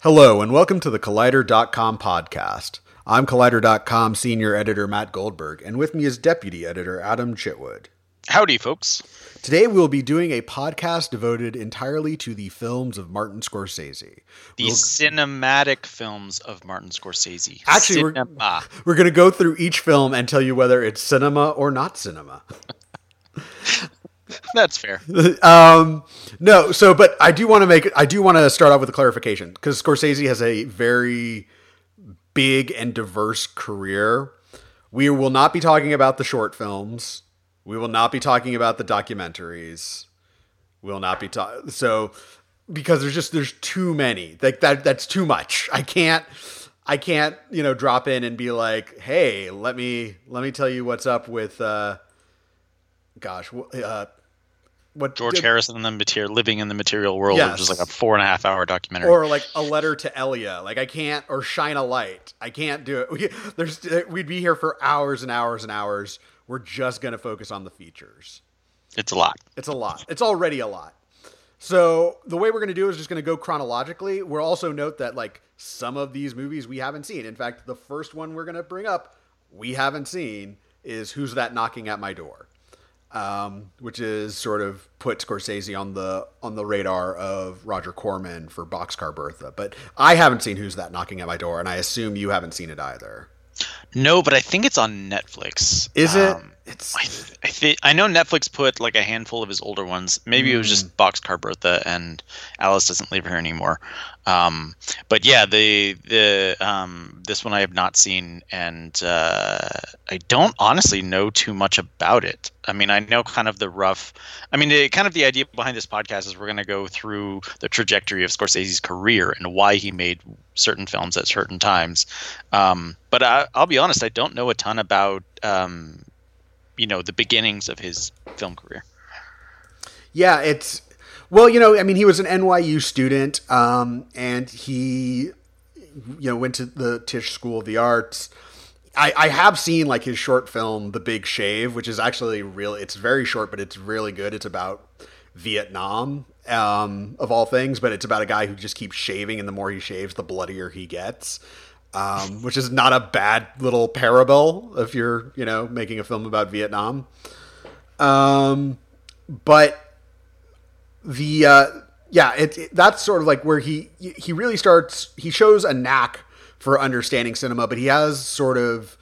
Hello, and welcome to the Collider.com podcast. I'm Collider.com senior editor Matt Goldberg, and with me is deputy editor Adam Chitwood. Howdy, folks. Today we will be doing a podcast devoted entirely to the films of Martin Scorsese. The We'll- cinematic films of Martin Scorsese. Actually, we're- We're going to go through each film and tell you whether it's cinema or not cinema. That's fair. um, no, so but I do want to make I do want to start off with a clarification because Scorsese has a very big and diverse career. We will not be talking about the short films. We will not be talking about the documentaries. We will not be talking so because there's just there's too many. Like that that's too much. I can't I can't, you know, drop in and be like, "Hey, let me let me tell you what's up with uh gosh, uh what George did- Harrison and the material, living in the material world, Yes. which is like a four and a half hour documentary. or like a letter to Elia. Like I can't or shine a light. I can't do it. We, there's we'd be here for hours and hours and hours. We're just gonna focus on the features. it's a lot. It's a lot. It's already a lot. So the way we're going to do is just going to go chronologically. We'll also note that like some of these movies we haven't seen. In fact, the first one we're going to bring up we haven't seen is Who's That Knocking at My Door, um, which is sort of put Scorsese on the on the radar of Roger Corman for Boxcar Bertha. But I haven't seen Who's That Knocking at My Door, and I assume you haven't seen it either. No, but I think it's on Netflix. Is it? It's I, th- I think I know Netflix put like a handful of his older ones. Maybe it was just Boxcar Bertha and Alice doesn't live here anymore. Um, but yeah, the the um, this one I have not seen, and uh, I don't honestly know too much about it. I mean, I know kind of the rough. I mean, the, kind of the idea behind this podcast is we're going to go through the trajectory of Scorsese's career and why he made certain films at certain times. Um, but I, I'll be honest, I don't know a ton about um, you know the beginnings of his film career. Yeah, it's well, you know, I mean, he was an NYU student, um, and he, you know, went to the Tisch School of the Arts. I, I have seen like his short film, The Big Shave, which is actually really, it's very short, but it's really good. It's about Vietnam, um, of all things, but it's about a guy who just keeps shaving, and the more he shaves, the bloodier he gets. Um, which is not a bad little parable if you're, you know, making a film about Vietnam. Um, but the uh, yeah, it, it- that's sort of like where he he really starts. He shows a knack for understanding cinema, but he has sort of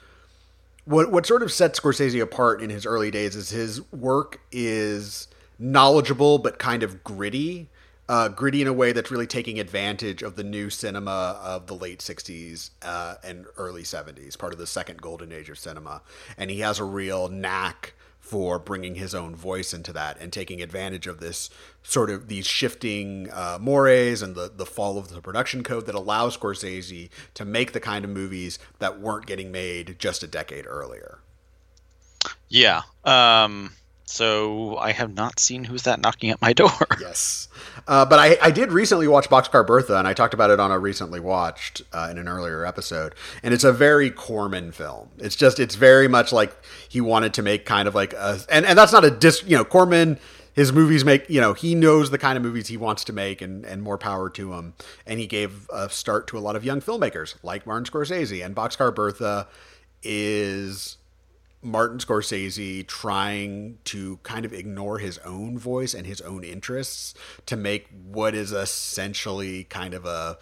what what sort of sets Scorsese apart in his early days is his work is knowledgeable but kind of gritty. Uh, gritty in a way that's really taking advantage of the new cinema of the late 60s uh, and early 70s, part of the second golden age of cinema. And he has a real knack for bringing his own voice into that and taking advantage of this sort of these shifting uh, mores and the, the fall of the production code that allows Scorsese to make the kind of movies that weren't getting made just a decade earlier. Yeah. Um, so I have not seen who's that knocking at my door. Yes. Uh, but I, I did recently watch Boxcar Bertha, and I talked about it on a recently watched uh, in an earlier episode. And it's a very Corman film. It's just, it's very much like he wanted to make kind of like a, and, and that's not a dis, you know, Corman, his movies make, you know, he knows the kind of movies he wants to make and, and more power to him. And he gave a start to a lot of young filmmakers like Martin Scorsese. And Boxcar Bertha is Martin Scorsese trying to kind of ignore his own voice and his own interests to make what is essentially kind of a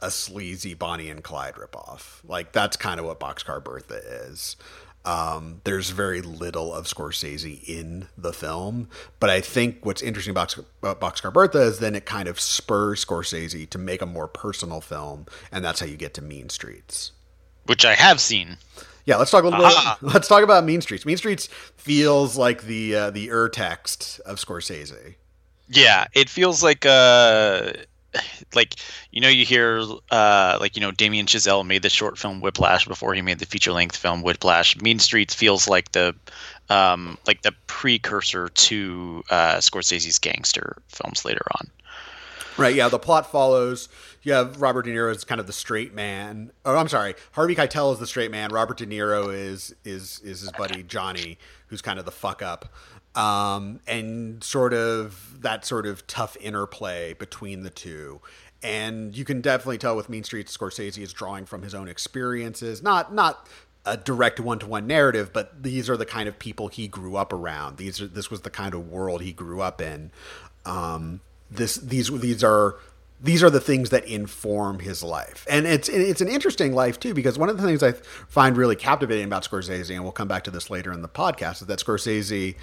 a sleazy Bonnie and Clyde ripoff. Like that's kind of what Boxcar Bertha is. Um, there's very little of Scorsese in the film, but I think what's interesting about Boxcar Bertha is then it kind of spurs Scorsese to make a more personal film, and that's how you get to Mean Streets. Which I have seen. Yeah, let's talk a little Aha. bit. Let's talk about Mean Streets. Mean Streets feels like the uh, the ur text of Scorsese. Yeah, it feels like uh like you know you hear uh like you know Damien Chazelle made the short film Whiplash before he made the feature length film Whiplash. Mean Streets feels like the um like the precursor to uh Scorsese's gangster films later on. Right. Yeah. The plot follows. You have Robert De Niro is kind of the straight man. Oh, I'm sorry. Harvey Keitel is the straight man. Robert De Niro is is is his buddy Johnny, who's kind of the fuck up. Um, and sort of that sort of tough interplay between the two. and you can definitely tell with Mean Streets, Scorsese is drawing from his own experiences, not not a direct one-to-one narrative, but these are the kind of people he grew up around. These are this was the kind of world he grew up in. Um, this these these are these are the things that inform his life, and it's it's an interesting life too because one of the things I find really captivating about Scorsese, and we'll come back to this later in the podcast, is that Scorsese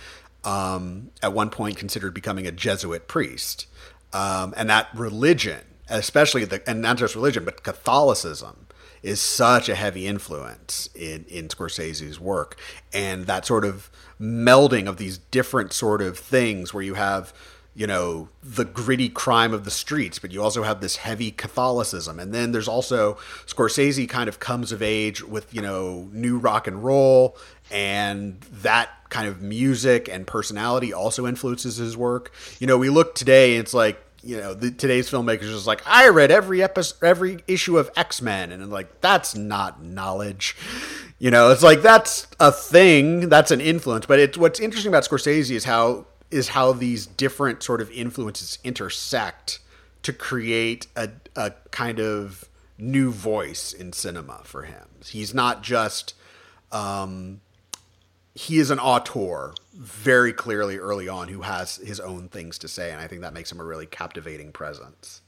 um, at one point considered becoming a Jesuit priest, um, and that religion, especially the and not just religion but Catholicism, is such a heavy influence in in Scorsese's work, and that sort of melding of these different sort of things where you have you know the gritty crime of the streets but you also have this heavy catholicism. And then there's also scorsese kind of comes of age with you know new rock and roll and that kind of music and personality also influences his work. You know we look today and it's like you know the, today's filmmakers is like i read every episode every issue of x-men and I'm like that's not knowledge. You know it's like that's a thing that's an influence but it's what's interesting about scorsese is how is how these different sort of influences intersect to create a, a kind of new voice in cinema for him. He's not just um, he is an auteur very clearly early on who has his own things to say, and I think that makes him a really captivating presence.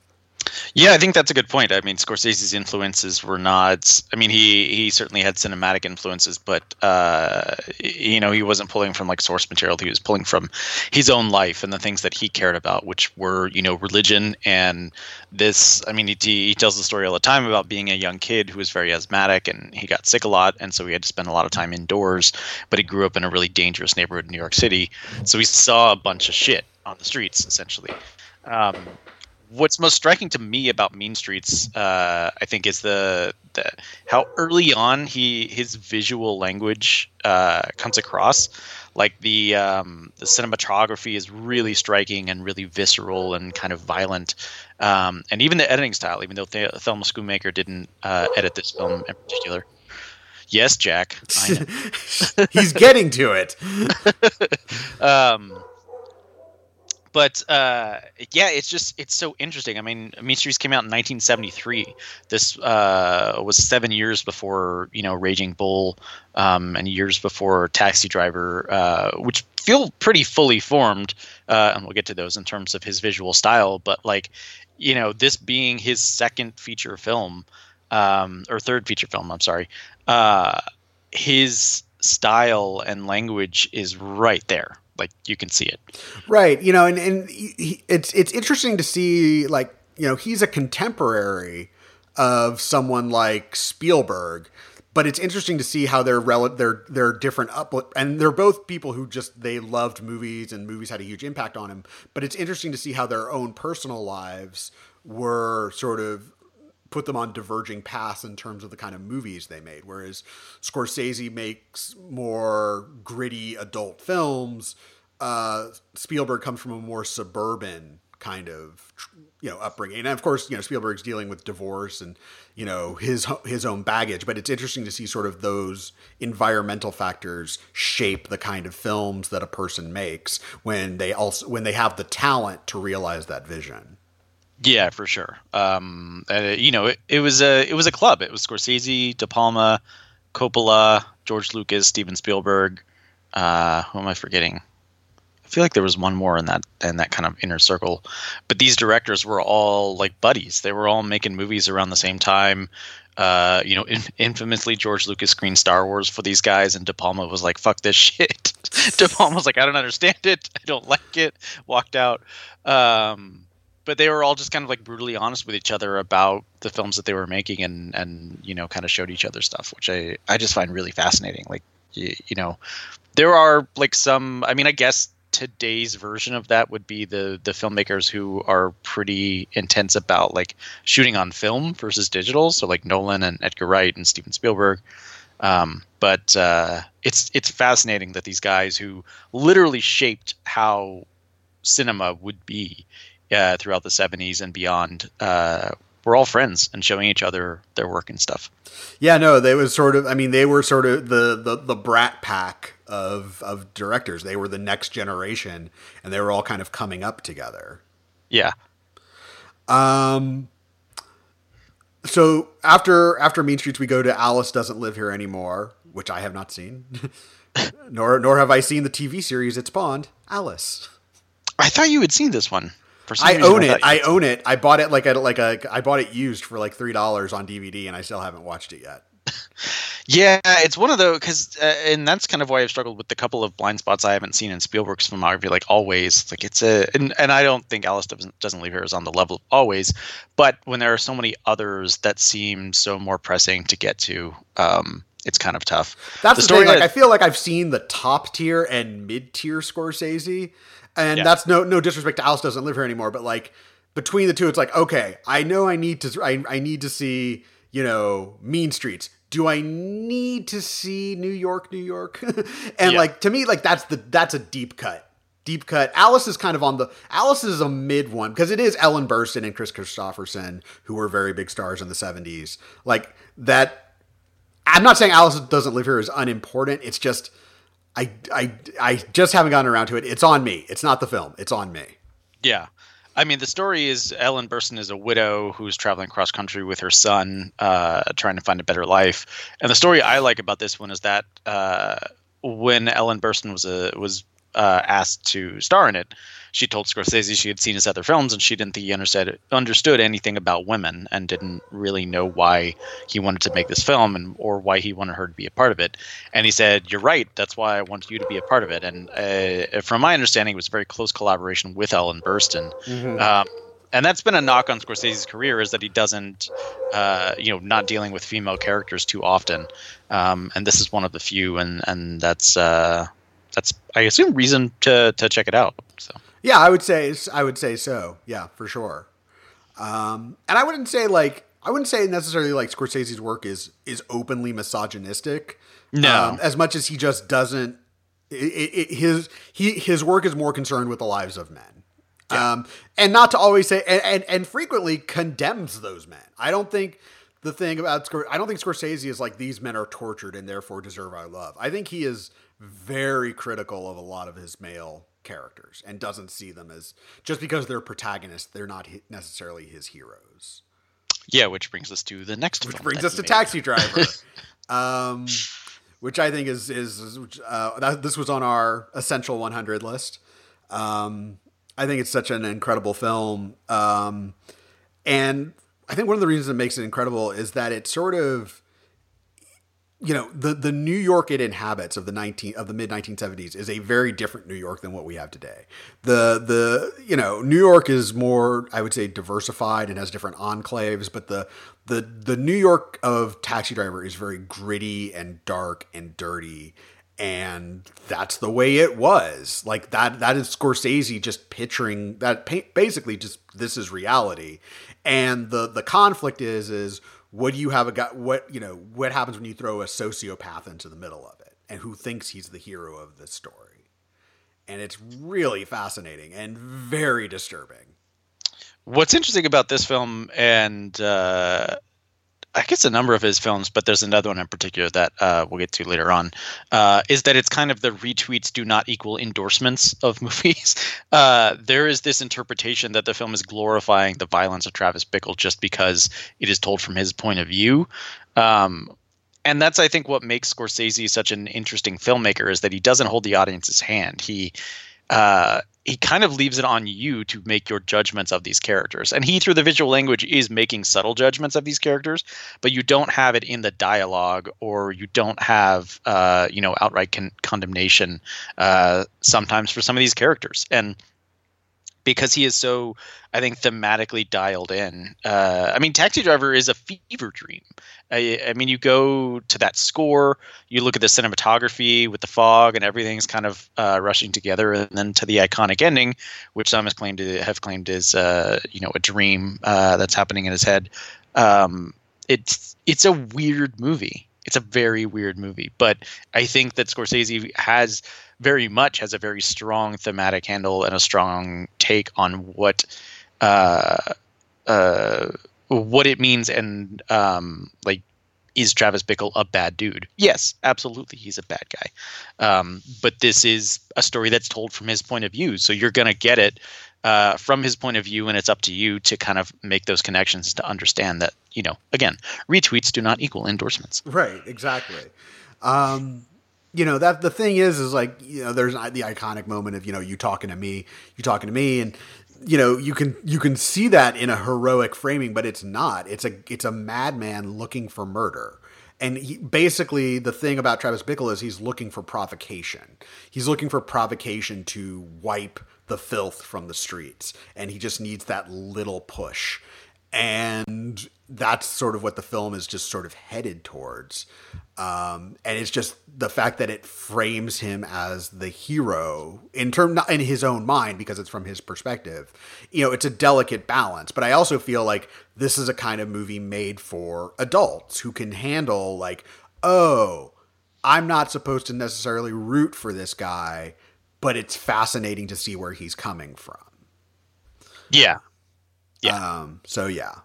Yeah, I think that's a good point. I mean, Scorsese's influences were not. I mean, he he certainly had cinematic influences, but uh, you know, he wasn't pulling from like source material. He was pulling from his own life and the things that he cared about, which were you know religion and this. I mean, he he tells the story all the time about being a young kid who was very asthmatic and he got sick a lot, and so he had to spend a lot of time indoors. But he grew up in a really dangerous neighborhood in New York City, so he saw a bunch of shit on the streets essentially. Um, what's most striking to me about Mean Streets, uh, I think, is the, the how early on he his visual language uh, comes across. Like the um, the cinematography is really striking and really visceral and kind of violent, um, and even the editing style. Even though the Thelma Schoonmaker didn't uh, edit this film in particular. Yes, Jack. He's getting to it. um, but uh, yeah, it's just it's so interesting. I mean, Mean Streets came out in 1973. This uh, was seven years before you know Raging Bull, um, and years before Taxi Driver, uh, which feel pretty fully formed. Uh, and we'll get to those in terms of his visual style. But like, you know, this being his second feature film, um, or third feature film, I'm sorry, uh, his style and language is right there like you can see it right you know and and he, it's it's interesting to see like you know he's a contemporary of someone like Spielberg but it's interesting to see how they're rel- they're they're different up and they're both people who just they loved movies and movies had a huge impact on him but it's interesting to see how their own personal lives were sort of put them on diverging paths in terms of the kind of movies they made. Whereas Scorsese makes more gritty adult films, uh, Spielberg comes from a more suburban kind of you know upbringing and of course you know Spielberg's dealing with divorce and you know his his own baggage but it's interesting to see sort of those environmental factors shape the kind of films that a person makes when they also when they have the talent to realize that vision yeah, for sure. Um, uh, you know, it, it, was a it was a club. It was Scorsese, De Palma, Coppola, George Lucas, Steven Spielberg. Uh, who am I forgetting? Feel like there was one more in that in that kind of inner circle. But these directors were all like buddies. They were all making movies around the same time. Uh, you know, in, infamously, George Lucas screened Star Wars for these guys, and De Palma was like, "Fuck this shit." De Palma was like, "I don't understand it. I don't like it." Walked out. Um, but they were all just kind of like brutally honest with each other about the films that they were making and and you know kind of showed each other stuff which i i just find really fascinating like you, you know there are like some i mean i guess today's version of that would be the the filmmakers who are pretty intense about like shooting on film versus digital so like nolan and edgar wright and steven spielberg um, but uh, it's it's fascinating that these guys who literally shaped how cinema would be uh, throughout the 70s and beyond uh, were all friends and showing each other their work and stuff. Yeah, no, they was sort of. I mean, they were sort of the the, the brat pack of of directors. They were the next generation, and they were all kind of coming up together. Yeah. Um. so after after Mean Streets, we go to Alice Doesn't Live Here Anymore, which I have not seen, nor nor have I seen the TV series it spawned, Alice. I thought you had seen this one. For some I reason, own it. I, I own it. I bought it like a like a I bought it used for like three dollars on DVD, and I still haven't watched it yet. yeah, it's one of those because, uh, and that's kind of why I've struggled with the couple of blind spots I haven't seen in Spielberg's filmography. Like always, like it's a, and, and I don't think Alice doesn't doesn't leave here is on the level of always, but when there are so many others that seem so more pressing to get to, um, it's kind of tough. That's the, the story. Thing, like I feel like I've seen the top tier and mid tier Scorsese, and yeah. that's no no disrespect to Alice doesn't live here anymore, but like between the two, it's like okay, I know I need to I, I need to see you know Mean Streets do I need to see New York, New York? and yeah. like to me, like that's the that's a deep cut. Deep cut. Alice is kind of on the Alice is a mid one because it is Ellen Burstyn and Kris Kristofferson who were very big stars in the 70s. Like that I'm not saying Alice doesn't live here is unimportant. It's just I I I just haven't gotten around to it. It's on me. It's not the film. It's on me. Yeah. I mean, the story is Ellen Burstyn is a widow who's traveling cross country with her son, uh, trying to find a better life. And the story I like about this one is that uh, when Ellen Burstyn was a was uh, asked to star in it, she told Scorsese she had seen his other films and she didn't think he understood understood anything about women and didn't really know why he wanted to make this film and or why he wanted her to be a part of it. And he said, "You're right. That's why I want you to be a part of it." And uh, from my understanding, it was a very close collaboration with Ellen Burstyn. Mm-hmm. Um, and that's been a knock on Scorsese's career is that he doesn't, uh, you know, not dealing with female characters too often. Um, and this is one of the few, and and that's uh, that's I assume reason to to check it out. So yeah, I would say I would say so. Yeah, for sure. Um, and I wouldn't say like I wouldn't say necessarily like Scorsese's work is is openly misogynistic. No, um, as much as he just doesn't. It, it, his he his work is more concerned with the lives of men, yeah. um, and not to always say and, and and frequently condemns those men. I don't think the thing about I don't think Scorsese is like these men are tortured and therefore deserve our love. I think he is very critical of a lot of his male characters and doesn't see them as just because they're protagonists, they're not necessarily his heroes. Yeah, which brings us to the next. Which brings us to made. Taxi Driver, um, which I think is is uh, that, this was on our essential 100 list. Um, I think it's such an incredible film, um, and I think one of the reasons it makes it incredible is that it sort of you know the the New York it inhabits of the 19 of the mid 1970s is a very different New York than what we have today. The the you know New York is more I would say diversified and has different enclaves, but the the the New York of Taxi Driver is very gritty and dark and dirty and that's the way it was. Like that that is Scorsese just picturing that basically just this is reality. And the the conflict is is what do you have a guy what you know what happens when you throw a sociopath into the middle of it? And who thinks he's the hero of the story? And it's really fascinating and very disturbing. What's interesting about this film and uh, I guess a number of his films, but there's another one in particular that uh, we'll get to later on, uh, is that it's kind of the retweets do not equal endorsements of movies. Uh, there is this interpretation that the film is glorifying the violence of Travis Bickle just because it is told from his point of view. Um, and that's, I think, what makes Scorsese such an interesting filmmaker is that he doesn't hold the audience's hand. He uh, he kind of leaves it on you to make your judgments of these characters. And he, through the visual language, is making subtle judgments of these characters, but you don't have it in the dialogue, or you don't have, uh, you know, outright con- condemnation uh, sometimes for some of these characters. And because he is so, I think, thematically dialed in. Uh, I mean, Taxi Driver is a fever dream. I, I, mean, you go to that score, you look at the cinematography with the fog and everything's kind of uh, rushing together, and then to the iconic ending, which some has claimed to have claimed is, uh, you know, a dream uh, that's happening in his head. Um, it's it's a weird movie. It's a very weird movie, but I think that Scorsese has very much has a very strong thematic handle and a strong take on what uh, uh, what it means and um, like is Travis Bickle a bad dude? Yes, absolutely, he's a bad guy. Um, but this is a story that's told from his point of view, so you're gonna get it uh, from his point of view, and it's up to you to kind of make those connections to understand that you know, again, retweets do not equal endorsements. Right. Exactly. Um, you know that the thing is, is like you know, there's the iconic moment of you know you talking to me, you talking to me, and you know you can you can see that in a heroic framing, but it's not. It's a it's a madman looking for murder. And he, basically, the thing about Travis Bickle is he's looking for provocation. He's looking for provocation to wipe the filth from the streets, and he just needs that little push. And that's sort of what the film is just sort of headed towards. Um, and it's just the fact that it frames him as the hero in term not in his own mind because it's from his perspective. You know, it's a delicate balance, but I also feel like this is a kind of movie made for adults who can handle like, oh, I'm not supposed to necessarily root for this guy, but it's fascinating to see where he's coming from. Yeah. Yeah. Um, so yeah.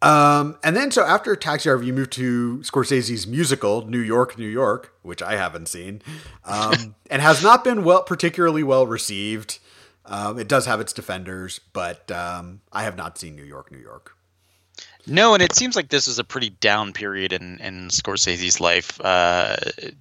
Um, and then so after Taxi Driver, you moved to Scorsese's musical New York, New York, which I haven't seen, um, and has not been well particularly well received. Um, it does have its defenders, but um, I have not seen New York, New York. No, and it seems like this is a pretty down period in, in Scorsese's life. Uh,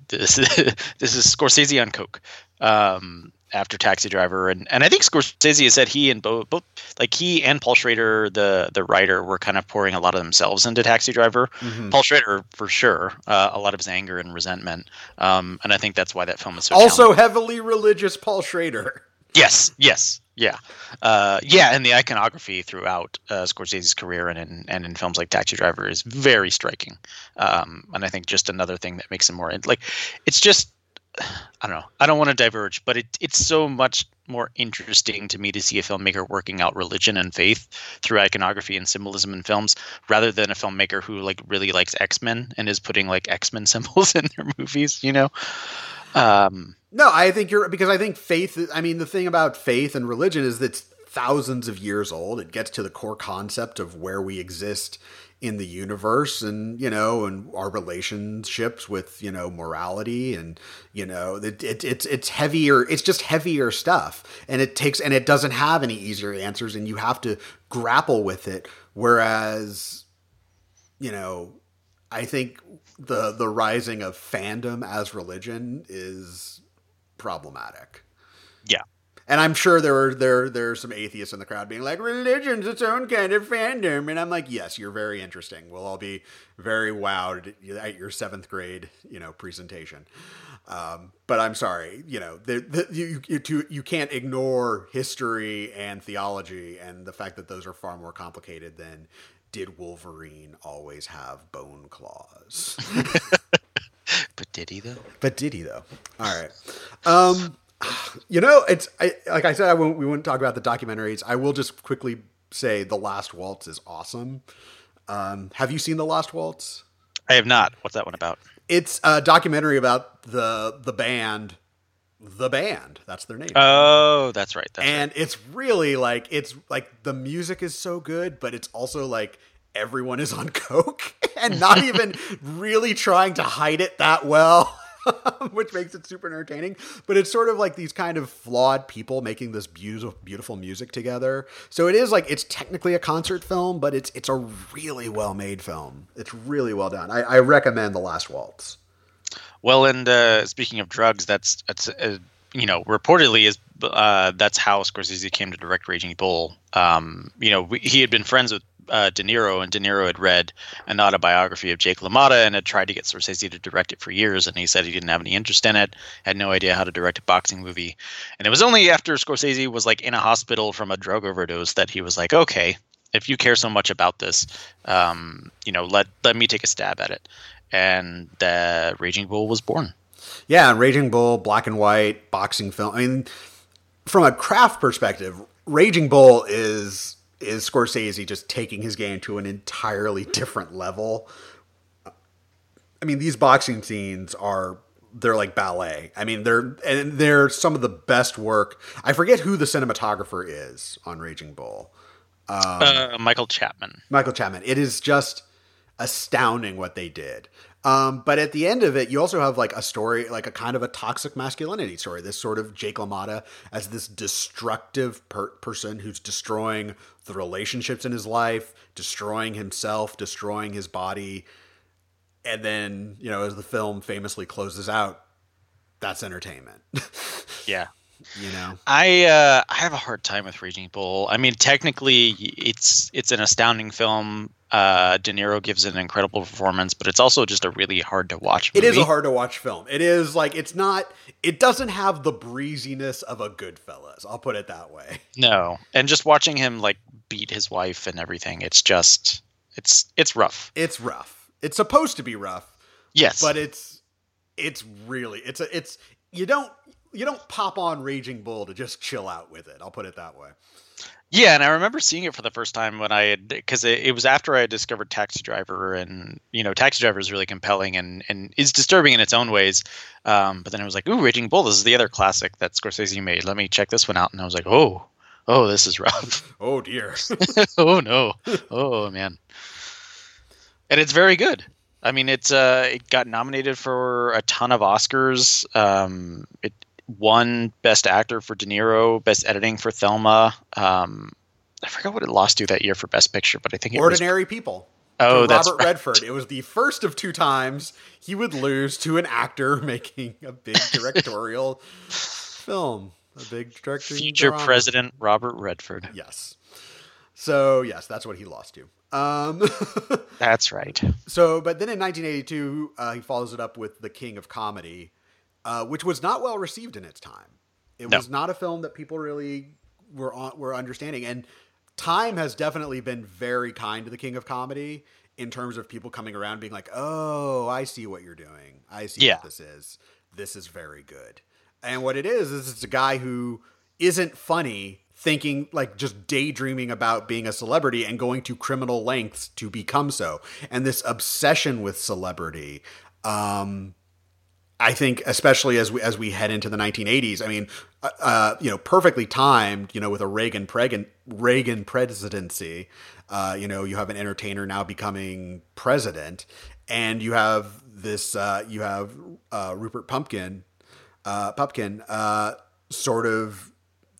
this, this is Scorsese on coke. Um, after Taxi Driver, and and I think Scorsese has said he and both, both like he and Paul Schrader, the the writer, were kind of pouring a lot of themselves into Taxi Driver. Mm-hmm. Paul Schrader, for sure, uh, a lot of his anger and resentment, um, and I think that's why that film is so also heavily religious. Paul Schrader. Yes, yes, yeah, uh, yeah, and the iconography throughout uh, Scorsese's career and in and in films like Taxi Driver is very striking, um, and I think just another thing that makes him more like it's just I don't know. I don't want to diverge, but it, it's so much more interesting to me to see a filmmaker working out religion and faith through iconography and symbolism in films, rather than a filmmaker who like really likes X Men and is putting like X Men symbols in their movies. You know. Um, no, I think you're because I think faith. I mean, the thing about faith and religion is that it's thousands of years old. It gets to the core concept of where we exist in the universe and you know and our relationships with you know morality and you know it, it, it's it's heavier it's just heavier stuff. And it takes and it doesn't have any easier answers and you have to grapple with it. Whereas you know i think the the rising of fandom as religion is problematic and I'm sure there are there there are some atheists in the crowd being like, religion's its own kind of fandom. And I'm like, yes, you're very interesting. We'll all be very wowed at your seventh grade, you know, presentation. Um, but I'm sorry, you know, the, the, you you, you can't ignore history and theology and the fact that those are far more complicated than did Wolverine always have bone claws? but did he though? But did he though? All right. Um, you know, it's I, like I said, I won't, we wouldn't talk about the documentaries. I will just quickly say The Last Waltz is awesome. Um, have you seen The Last Waltz? I have not. What's that one about? It's a documentary about the the band, the band. That's their name. Oh, that's right. That's and right. it's really like it's like the music is so good, but it's also like everyone is on coke and not even really trying to hide it that well. which makes it super entertaining. But it's sort of like these kind of flawed people making this beautiful, beautiful music together. So it is like it's technically a concert film, but it's it's a really well made film. It's really well done. I, I recommend The Last Waltz. Well, and uh, speaking of drugs, that's that's uh, you know reportedly is uh, that's how Scorsese came to direct Raging Bull. Um, you know, we, he had been friends with uh, De Niro, and De Niro had read an autobiography of Jake LaMotta and had tried to get Scorsese to direct it for years, and he said he didn't have any interest in it, had no idea how to direct a boxing movie, and it was only after Scorsese was like in a hospital from a drug overdose that he was like, okay, if you care so much about this, um, you know, let let me take a stab at it, and uh, Raging Bull was born. Yeah, and Raging Bull, black and white boxing film. I mean, from a craft perspective, Raging Bull is is Scorsese just taking his game to an entirely different level. I mean, these boxing scenes are they're like ballet. I mean, they're and they're some of the best work. I forget who the cinematographer is on Raging Bull. Um, uh, Michael Chapman. Michael Chapman. It is just astounding what they did. Um, but at the end of it, you also have like a story, like a kind of a toxic masculinity story. This sort of Jake LaMotta as this destructive per- person who's destroying the relationships in his life, destroying himself, destroying his body. And then, you know, as the film famously closes out, that's entertainment. yeah. You know, I uh, I have a hard time with Raging Bull. I mean, technically, it's it's an astounding film. Uh, De Niro gives an incredible performance, but it's also just a really hard to watch. Movie. It is a hard to watch film. It is like it's not. It doesn't have the breeziness of a Goodfellas. I'll put it that way. No, and just watching him like beat his wife and everything, it's just it's it's rough. It's rough. It's supposed to be rough. Yes, but it's it's really it's a it's you don't you don't pop on Raging Bull to just chill out with it. I'll put it that way. Yeah, and I remember seeing it for the first time when I had because it, it, was after I had discovered Taxi Driver, and you know, Taxi Driver is really compelling and and is disturbing in its own ways. Um, but then I was like, "Ooh, Raging Bull! This is the other classic that Scorsese made. Let me check this one out." And I was like, "Oh, oh, this is rough. oh dear. oh no. Oh man." And it's very good. I mean, it's uh, it got nominated for a ton of Oscars. Um, it won Best Actor for De Niro, Best Editing for Thelma. Um, I forgot what it lost to that year for Best Picture, but I think it Ordinary was... People. Oh, that's Robert right. Redford. It was the first of two times he would lose to an actor making a big directorial film. A big director. Future drama. President Robert Redford. Yes. So yes, that's what he lost to. Um, that's right. So, but then in 1982, uh, he follows it up with The King of Comedy, uh, which was not well received in its time. It no. was not a film that people really were on, were understanding, and time has definitely been very kind to the King of Comedy in terms of people coming around being like, "Oh, I see what you're doing. I see yeah. what this is. This is very good." And what it is is it's a guy who isn't funny, thinking like just daydreaming about being a celebrity and going to criminal lengths to become so. And this obsession with celebrity um, I think, especially as we as we head into the 1980s, I mean, uh, uh, you know, perfectly timed. You know, with a Reagan Reagan presidency, uh, you know, you have an entertainer now becoming president, and you have this, uh, you have uh, Rupert Pumpkin, uh, Pupkin, sort of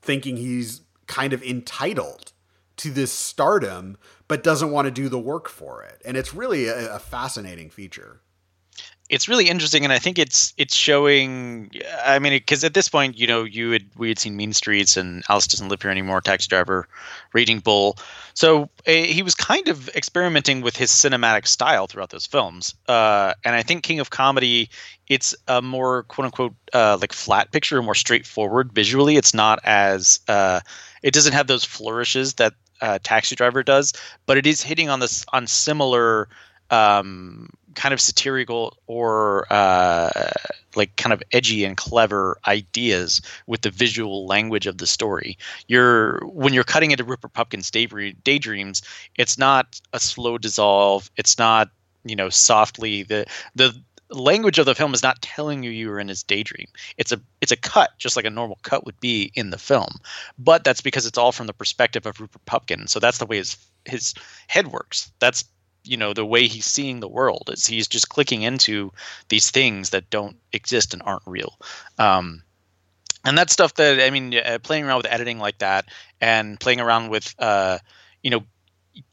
thinking he's kind of entitled to this stardom, but doesn't want to do the work for it, and it's really a, a fascinating feature it's really interesting and i think it's it's showing i mean because at this point you know you had we had seen mean streets and alice doesn't live here anymore taxi driver raging bull. So uh, he was kind of experimenting with his cinematic style throughout those films. Uh, and i think king of comedy it's a more quote unquote uh, like flat picture more straightforward visually. It's not as uh, it doesn't have those flourishes that uh, taxi driver does but it is hitting on this on similar um, kind of satirical or uh, like kind of edgy and clever ideas with the visual language of the story. You're when you're cutting into Rupert Pupkin's daydreams, it's not a slow dissolve. It's not you know softly the the language of the film is not telling you you are in his daydream. It's a it's a cut, just like a normal cut would be in the film. But that's because it's all from the perspective of Rupert Pupkin. So that's the way his his head works. That's you know the way he's seeing the world is he's just clicking into these things that don't exist and aren't real. Um, and that's stuff that i mean uh, playing around with editing like that and playing around with uh, you know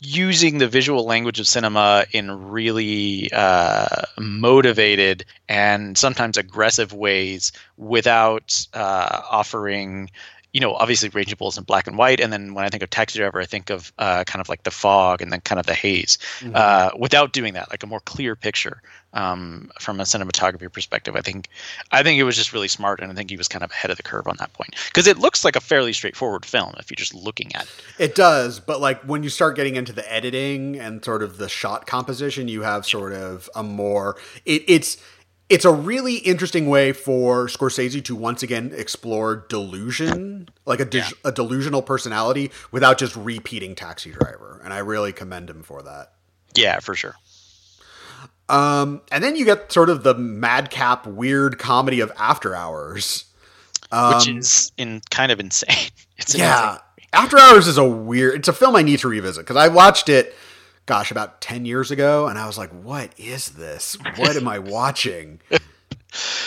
using the visual language of cinema in really uh, motivated and sometimes aggressive ways without uh, offering you know, obviously Raging Bull is in black and white, and then when I think of Taxi Driver, I think of uh, kind of like the fog and then kind of the haze. Mm-hmm. Uh, without doing that, like a more clear picture um, from a cinematography perspective, I think I think it was just really smart, and I think he was kind of ahead of the curve on that point because it looks like a fairly straightforward film if you're just looking at it. It does, but like when you start getting into the editing and sort of the shot composition, you have sort of a more it, it's it's a really interesting way for Scorsese to once again explore delusion, like a, de- yeah. a delusional personality, without just repeating Taxi Driver, and I really commend him for that. Yeah, for sure. Um, and then you get sort of the madcap, weird comedy of After Hours, um, which is in kind of insane. It's yeah, insane After Hours is a weird. It's a film I need to revisit because I watched it gosh, about 10 years ago. And I was like, what is this? What am I watching?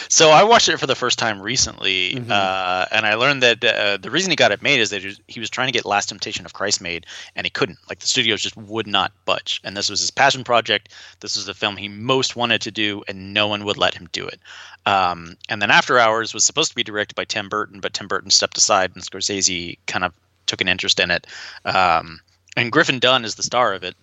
So I watched it for the first time recently, mm-hmm. uh, and I learned that uh, the reason he got it made is that he was trying to get Last Temptation of Christ made, and he couldn't. Like the studios just would not budge, and this was his passion project. This was the film he most wanted to do, and no one would let him do it. Um, and then After Hours was supposed to be directed by Tim Burton, but Tim Burton stepped aside, and Scorsese kind of took an interest in it. Um, and Griffin Dunne is the star of it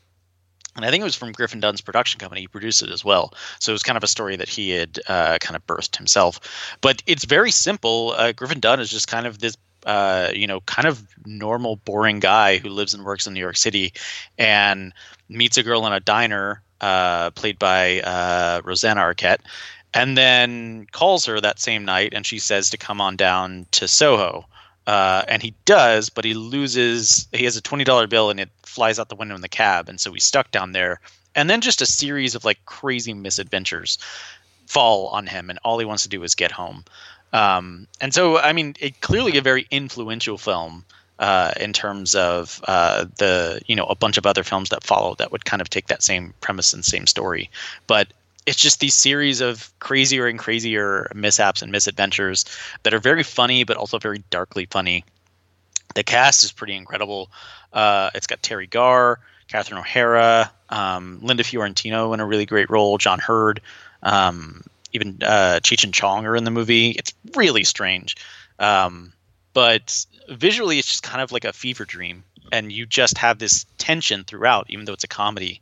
and I think it was from Griffin Dunne's production company. He produced it as well, so it was kind of a story that he had uh, kind of burst himself. But it's very simple. Uh, Griffin Dunne is just kind of this, uh, you know, kind of normal, boring guy who lives and works in New York City, and meets a girl in a diner, uh, played by uh, Rosanna Arquette, and then calls her that same night, and she says to come on down to Soho. Uh, and he does, but he loses. He has a twenty dollar bill, and it flies out the window in the cab, and so he's stuck down there. And then just a series of like crazy misadventures fall on him, and all he wants to do is get home. Um, and so, I mean, it clearly a very influential film uh, in terms of uh, the you know a bunch of other films that follow that would kind of take that same premise and same story. But it's just these series of crazier and crazier mishaps and misadventures that are very funny, but also very darkly funny. The cast is pretty incredible. Uh, it's got Teri Garr, Catherine O'Hara, um, Linda Fiorentino in a really great role, John Heard, um, even uh, Cheech and Chong are in the movie. It's really strange, um, but visually, it's just kind of like a fever dream, and you just have this tension throughout, even though it's a comedy.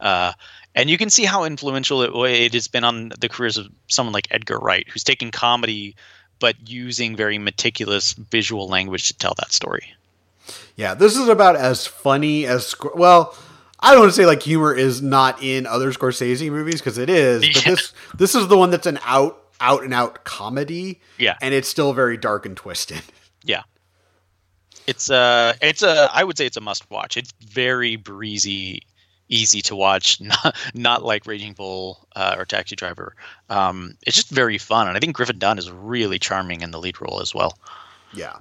Uh, and you can see how influential it, it has been on the careers of someone like Edgar Wright, who's taking comedy but using very meticulous visual language to tell that story. Yeah, this is about as funny as well. I don't want to say like humor is not in other Scorsese movies because it is, but yeah. this this is the one that's an out out and out comedy. Yeah, and it's still very dark and twisted. Yeah, it's uh it's a I would say it's a must watch. It's very breezy easy to watch, not not like Raging Bull uh, or Taxi Driver. Um, it's just very fun, and I think Griffin Dunne is really charming in the lead role as well. Yeah.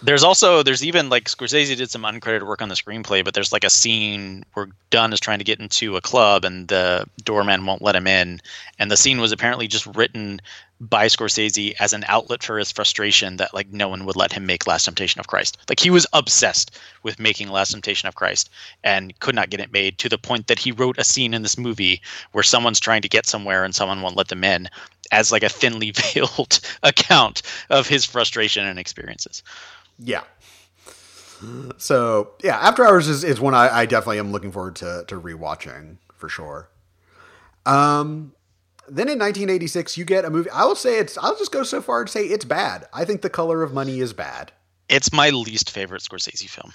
There's also there's even like Scorsese did some uncredited work on the screenplay, but there's like a scene where Dunne is trying to get into a club and the doorman won't let him in, and the scene was apparently just written by Scorsese as an outlet for his frustration that like no one would let him make Last Temptation of Christ. Like he was obsessed with making Last Temptation of Christ and could not get it made to the point that he wrote a scene in this movie where someone's trying to get somewhere and someone won't let them in as like a thinly veiled account of his frustration and experiences. Yeah. So yeah, After Hours is, is one I, I definitely am looking forward to to rewatching for sure. Um then in 1986, you get a movie. I will say it's. I'll just go so far to say it's bad. I think The Color of Money is bad. It's my least favorite Scorsese film.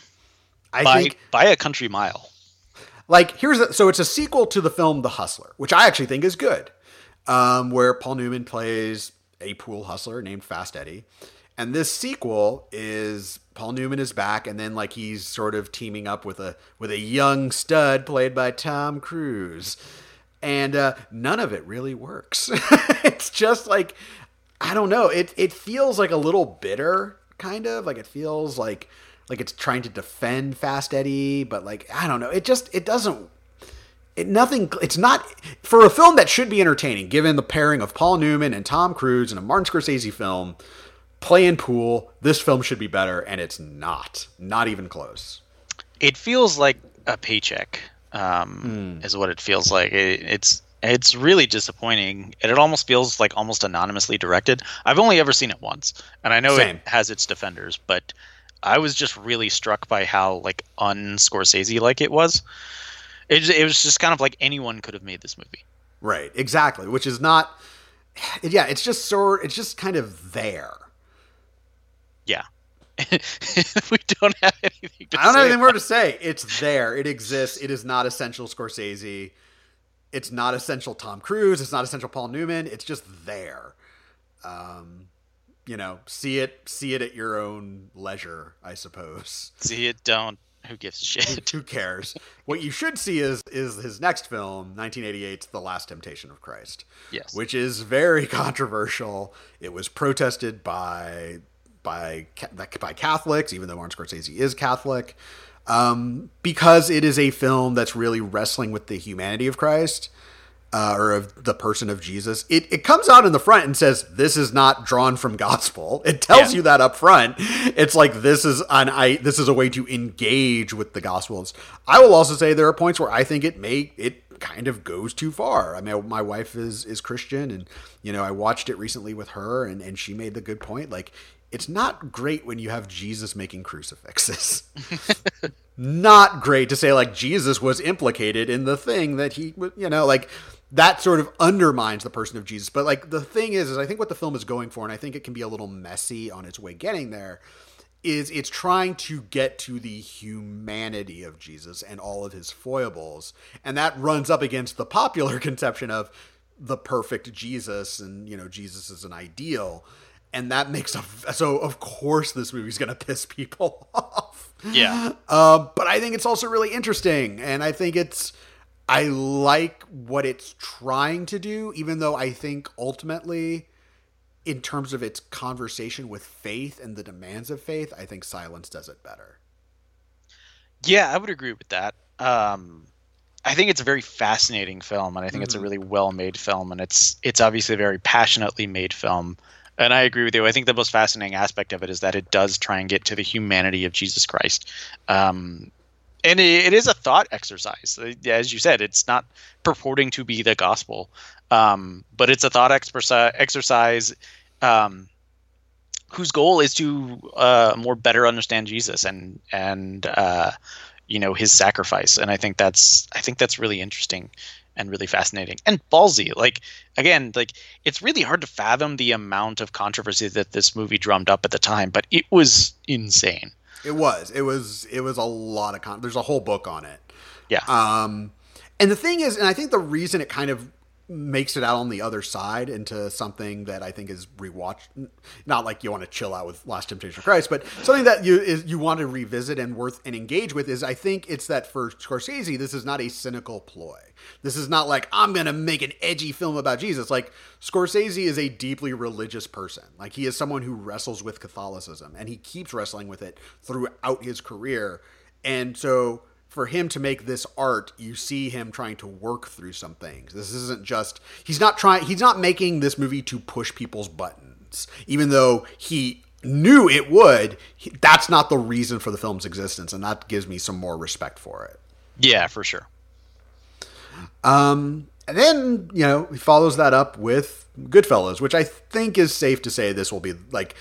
I by, think by a country mile. Like here's a, so it's a sequel to the film The Hustler, which I actually think is good, um, where Paul Newman plays a pool hustler named Fast Eddie, and this sequel is Paul Newman is back, and then like he's sort of teaming up with a with a young stud played by Tom Cruise and uh, none of it really works. it's just like I don't know. It it feels like a little bitter, kind of like it feels like like it's trying to defend Fast Eddie, but like I don't know. It just it doesn't. It nothing. It's not for a film that should be entertaining, given the pairing of Paul Newman and Tom Cruise in a Martin Scorsese film. Playing pool, this film should be better, and it's not. Not even close. It feels like a paycheck um, mm. is what it feels like. It, it's it's really disappointing, and it almost feels like almost anonymously directed. I've only ever seen it once, and I know Same. it has its defenders, but I was just really struck by how like un Scorsese like it was. It it was just kind of like anyone could have made this movie. Right, exactly. Which is not. Yeah, it's just sort. It's just kind of there. Yeah, we don't have anything to I don't have anything more to say. It's there. It exists. It is not essential Scorsese. It's not essential Tom Cruise. It's not essential Paul Newman. It's just there. Um, you know, see it, see it at your own leisure, I suppose. See it, don't. Who gives a shit? Who cares? what you should see is is his next film, 1988's The Last Temptation of Christ. Yes. Which is very controversial. It was protested by by by Catholics, even though Martin Scorsese is Catholic. um, because it is a film that's really wrestling with the humanity of Christ uh, or of the person of Jesus. It, it comes out in the front and says, "This is not drawn from gospel." It tells yeah. you that up front. It's like this is an I this is a way to engage with the gospels. I will also say there are points where I think it may it kind of goes too far. I mean, my wife is is Christian, and you know I watched it recently with her, and and she made the good point. Like, it's not great when you have Jesus making crucifixes. not great to say like Jesus was implicated in the thing that he, you know, like that sort of undermines the person of Jesus. But like the thing is, is I think what the film is going for, and I think it can be a little messy on its way getting there, is it's trying to get to the humanity of Jesus and all of his foibles, and that runs up against the popular conception of the perfect Jesus, and you know Jesus is an ideal, and that makes a so of course this movie's gonna piss people off. Yeah, uh, but I think it's also really interesting, and I think it's I like what it's trying to do, even though I think ultimately, in terms of its conversation with faith and the demands of faith, I think Silence does it better. Yeah, I would agree with that. Um, I think it's a very fascinating film, and I think mm-hmm. it's a mm-hmm. really well-made film, and it's it's obviously a very passionately made film. And I agree with you. I think the most fascinating aspect of it is that it does try and get to the humanity of Jesus Christ. Um, and it, it is a thought exercise. Uh, as you said, it's not purporting to be the gospel, um, but it's a thought exercise um, whose goal is to uh, more better understand Jesus and and uh, you know his sacrifice. And I think that's I think that's really interesting and really fascinating and ballsy. Like again, like it's really hard to fathom the amount of controversy that this movie drummed up at the time, but it was insane. It was. It was. It was a lot of con. There's a whole book on it. Yeah. Um, and the thing is, and I think the reason it kind of makes it out on the other side into something that I think is rewatched. Not like you want to chill out with Last Temptation of Christ, but something that you is you want to revisit and worth and engage with is I think it's that for Scorsese, this is not a cynical ploy. This is not like I'm gonna make an edgy film about Jesus. Like Scorsese is a deeply religious person. Like he is someone who wrestles with Catholicism, and he keeps wrestling with it throughout his career. And so for him to make this art, you see him trying to work through some things. This isn't just he's not trying he's not making this movie to push people's buttons. Even though he knew it would, he, that's not the reason for the film's existence and that gives me some more respect for it. Yeah, for sure. Um and then, you know, he follows that up with Goodfellas, which I think is safe to say this will be like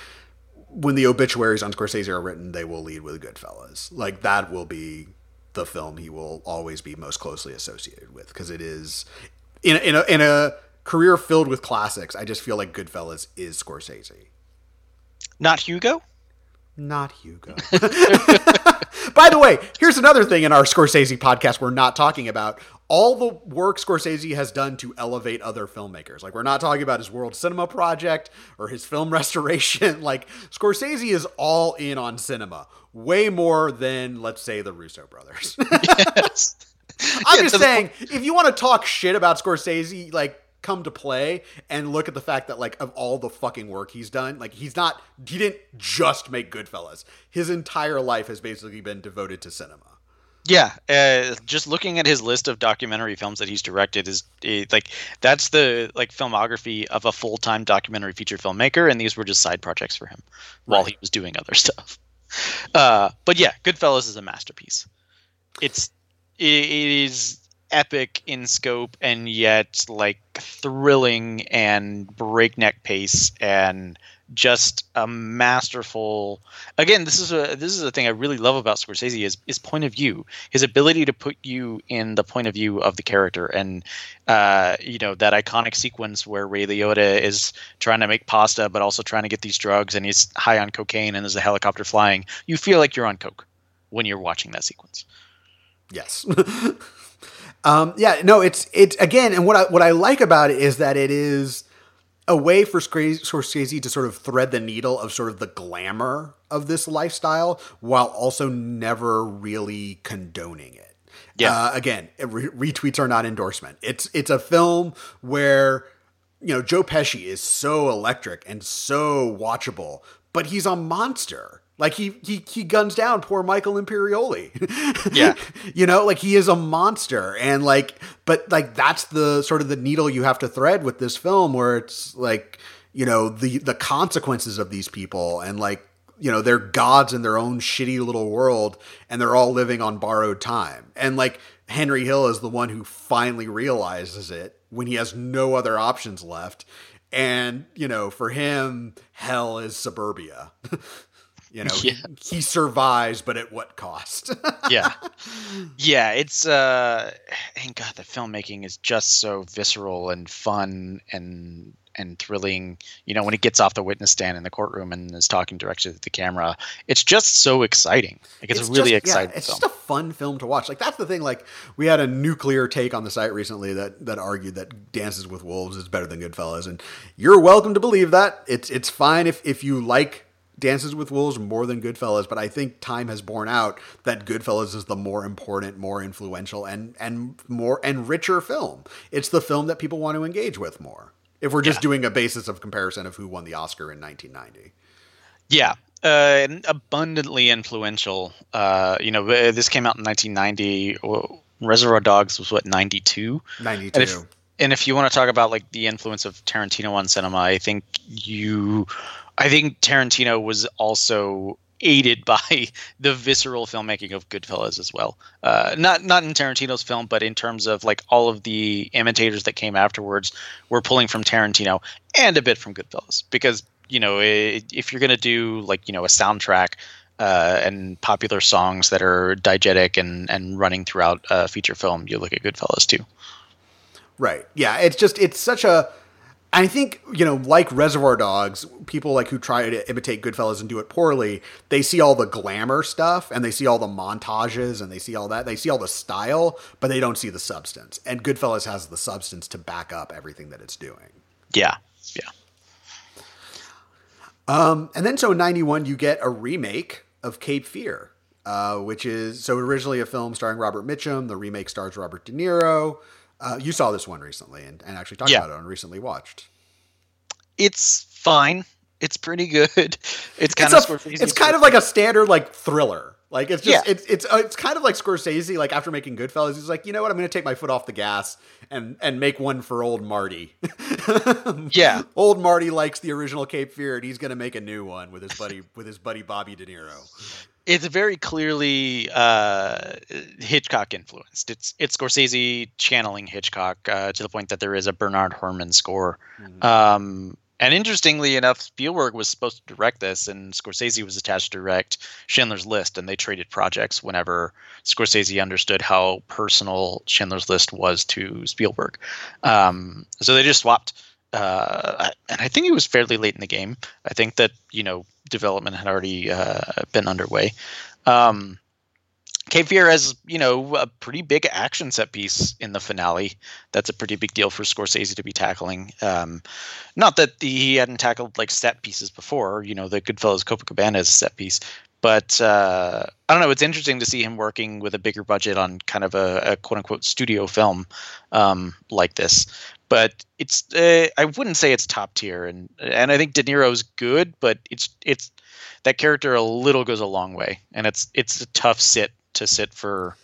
when the obituaries on Scorsese are written, they will lead with Goodfellas. Like that will be the film he will always be most closely associated with because it is in a, in a, in a career filled with classics. I just feel like Goodfellas is Scorsese. Not Hugo. Not Hugo. By the way, here's another thing in our Scorsese podcast we're not talking about. All the work Scorsese has done to elevate other filmmakers. Like, we're not talking about his World Cinema Project or his film restoration. like, Scorsese is all in on cinema way more than let's say the Russo brothers. yes. I'm yeah, just saying, the... if you want to talk shit about Scorsese, like come to play and look at the fact that like of all the fucking work he's done, like he's not he didn't just make Goodfellas. His entire life has basically been devoted to cinema. Yeah, uh, just looking at his list of documentary films that he's directed is uh, like that's the like filmography of a full time documentary feature filmmaker, and these were just side projects for him right. while he was doing other stuff. Uh, but yeah, Goodfellas is a masterpiece. It's it, it is epic in scope and yet like thrilling and breakneck pace and just a masterful again this is a this is a thing i really love about scorsese is his point of view his ability to put you in the point of view of the character and uh, you know that iconic sequence where ray liotta is trying to make pasta but also trying to get these drugs and he's high on cocaine and there's a helicopter flying you feel like you're on coke when you're watching that sequence. Yes. Um, yeah no it's it's again and what i what i like about it is that it is a way for Scorsese to sort of thread the needle of sort of the glamour of this lifestyle while also never really condoning it. Yeah. Uh, again, re- retweets are not endorsement. It's it's a film where you know Joe Pesci is so electric and so watchable, but he's a monster. Like he he he guns down poor Michael Imperioli. Yeah. you know, like he is a monster and like but like that's the sort of the needle you have to thread with this film where it's like, you know, the the consequences of these people and like you know they're gods in their own shitty little world and they're all living on borrowed time and like henry hill is the one who finally realizes it when he has no other options left and you know for him hell is suburbia you know Yeah. he, he survives but at what cost yeah yeah it's uh and god the filmmaking is just so visceral and fun and and thrilling you know when he gets off the witness stand in the courtroom and is talking directly to the camera it's just so exciting like it's, a really just, exciting Yeah, it's film just a fun film to watch. Like that's the thing. Like we had a nuclear take on the site recently that that argued that Dances with Wolves is better than Goodfellas, and you're welcome to believe that. It's it's fine if if you like Dances with Wolves more than Goodfellas, but I think time has borne out that Goodfellas is the more important, more influential, and and more and richer film. It's the film that people want to engage with more. If we're just Yeah. doing a basis of comparison of who won the Oscar in 1990. Yeah, uh, abundantly influential. Uh, you know, uh, this came out in 1990. Well, Reservoir Dogs was what 92. 92. And if, and if you want to talk about like the influence of Tarantino on cinema, I think you, I think Tarantino was also aided by the visceral filmmaking of Goodfellas as well. Uh, not not in Tarantino's film, but in terms of like all of the imitators that came afterwards were pulling from Tarantino and a bit from Goodfellas because you know i if you're gonna do like you know a soundtrack. Uh, and popular songs that are diegetic and, and running throughout a feature film, you look at Goodfellas too. Right. Yeah. It's just it's such a. I think you know, like Reservoir Dogs, people like who try to imitate Goodfellas and do it poorly. They see all the glamour stuff and they see all the montages and they see all that. They see all the style, but they don't see the substance. And Goodfellas has the substance to back up everything that it's doing. Yeah, yeah. Um, and then so in 91, you get a remake of Cape Fear, uh, which is so originally a film starring Robert Mitchum. The remake stars Robert De Niro. Uh, you saw this one recently and, and actually talked Yeah. about it on Recently Watched. It's fine. It's pretty good. It's kind it's, of a- it's kind of like a standard like thriller. Like it's just Yeah. it's it's uh, it's kind of like Scorsese. Like after making Goodfellas, he's like, you know what? I'm going to take my foot off the gas and and make one for old Marty. Yeah. old Marty likes the original Cape Fear, and he's going to make a new one with his buddy with his buddy Bobby De Niro. It's very clearly uh, Hitchcock influenced. It's it's Scorsese channeling Hitchcock uh, to the point that there is a Bernard Herrmann score. Um, and interestingly enough, Spielberg was supposed to direct this, and Scorsese was attached to direct Schindler's List, and they traded projects whenever Scorsese understood how personal Schindler's List was to Spielberg. Um, so they just swapped. Uh, and I think it was fairly late in the game. I think that you know development had already uh, been underway. Um, Cape Fear has, you know, a pretty big action set piece in the finale. That's a pretty big deal for Scorsese to be tackling. Um, not that the, he hadn't tackled like set pieces before. You know, the Goodfellas Copacabana is a set piece, but uh, I don't know. It's interesting to see him working with a bigger budget on kind of a, a quote unquote studio film um, like this. But it's uh, I wouldn't say it's top tier, and and I think De Niro's good, but it's it's that character a little goes a long way, and it's it's a tough sit to sit for.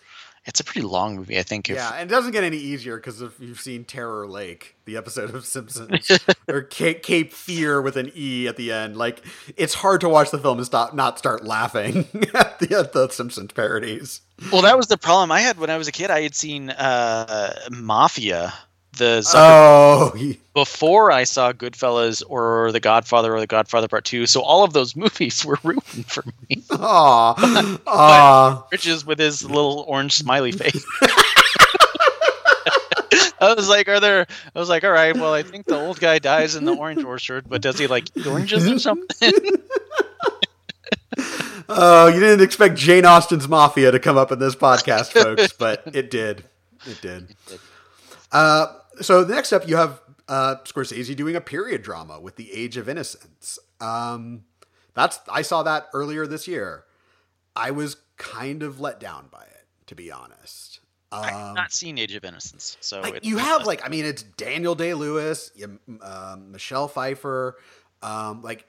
It's a pretty long movie, I think. If, Yeah, and it doesn't get any easier because if you've seen Terror Lake, the episode of Simpsons, or Cape, Cape Fear with an E at the end, like it's hard to watch the film and stop not start laughing at the, at the Simpsons parodies. Well, that was the problem I had when I was a kid. I had seen uh, Mafia, the Zucker Oh, he- before I saw Goodfellas or The Godfather or The Godfather Part Two. So all of those movies were ruined for me. aw, aw. Riches with his little orange smiley face. I was like, "Are there?" I was like, "All right, well, I think the old guy dies in the orange orchard, but does he like eat oranges or something?" Oh, you didn't expect Jane Austen's Mafia to come up in this podcast, folks, but it did. It did. Uh, so the next up, you have uh, Scorsese doing a period drama with The Age of Innocence. Um, that's I saw that earlier this year. I was kind of let down by it, to be honest. I've Um, not seen Age of Innocence, so it's you have like I mean it's Daniel Day Lewis, um, Michelle Pfeiffer, um, like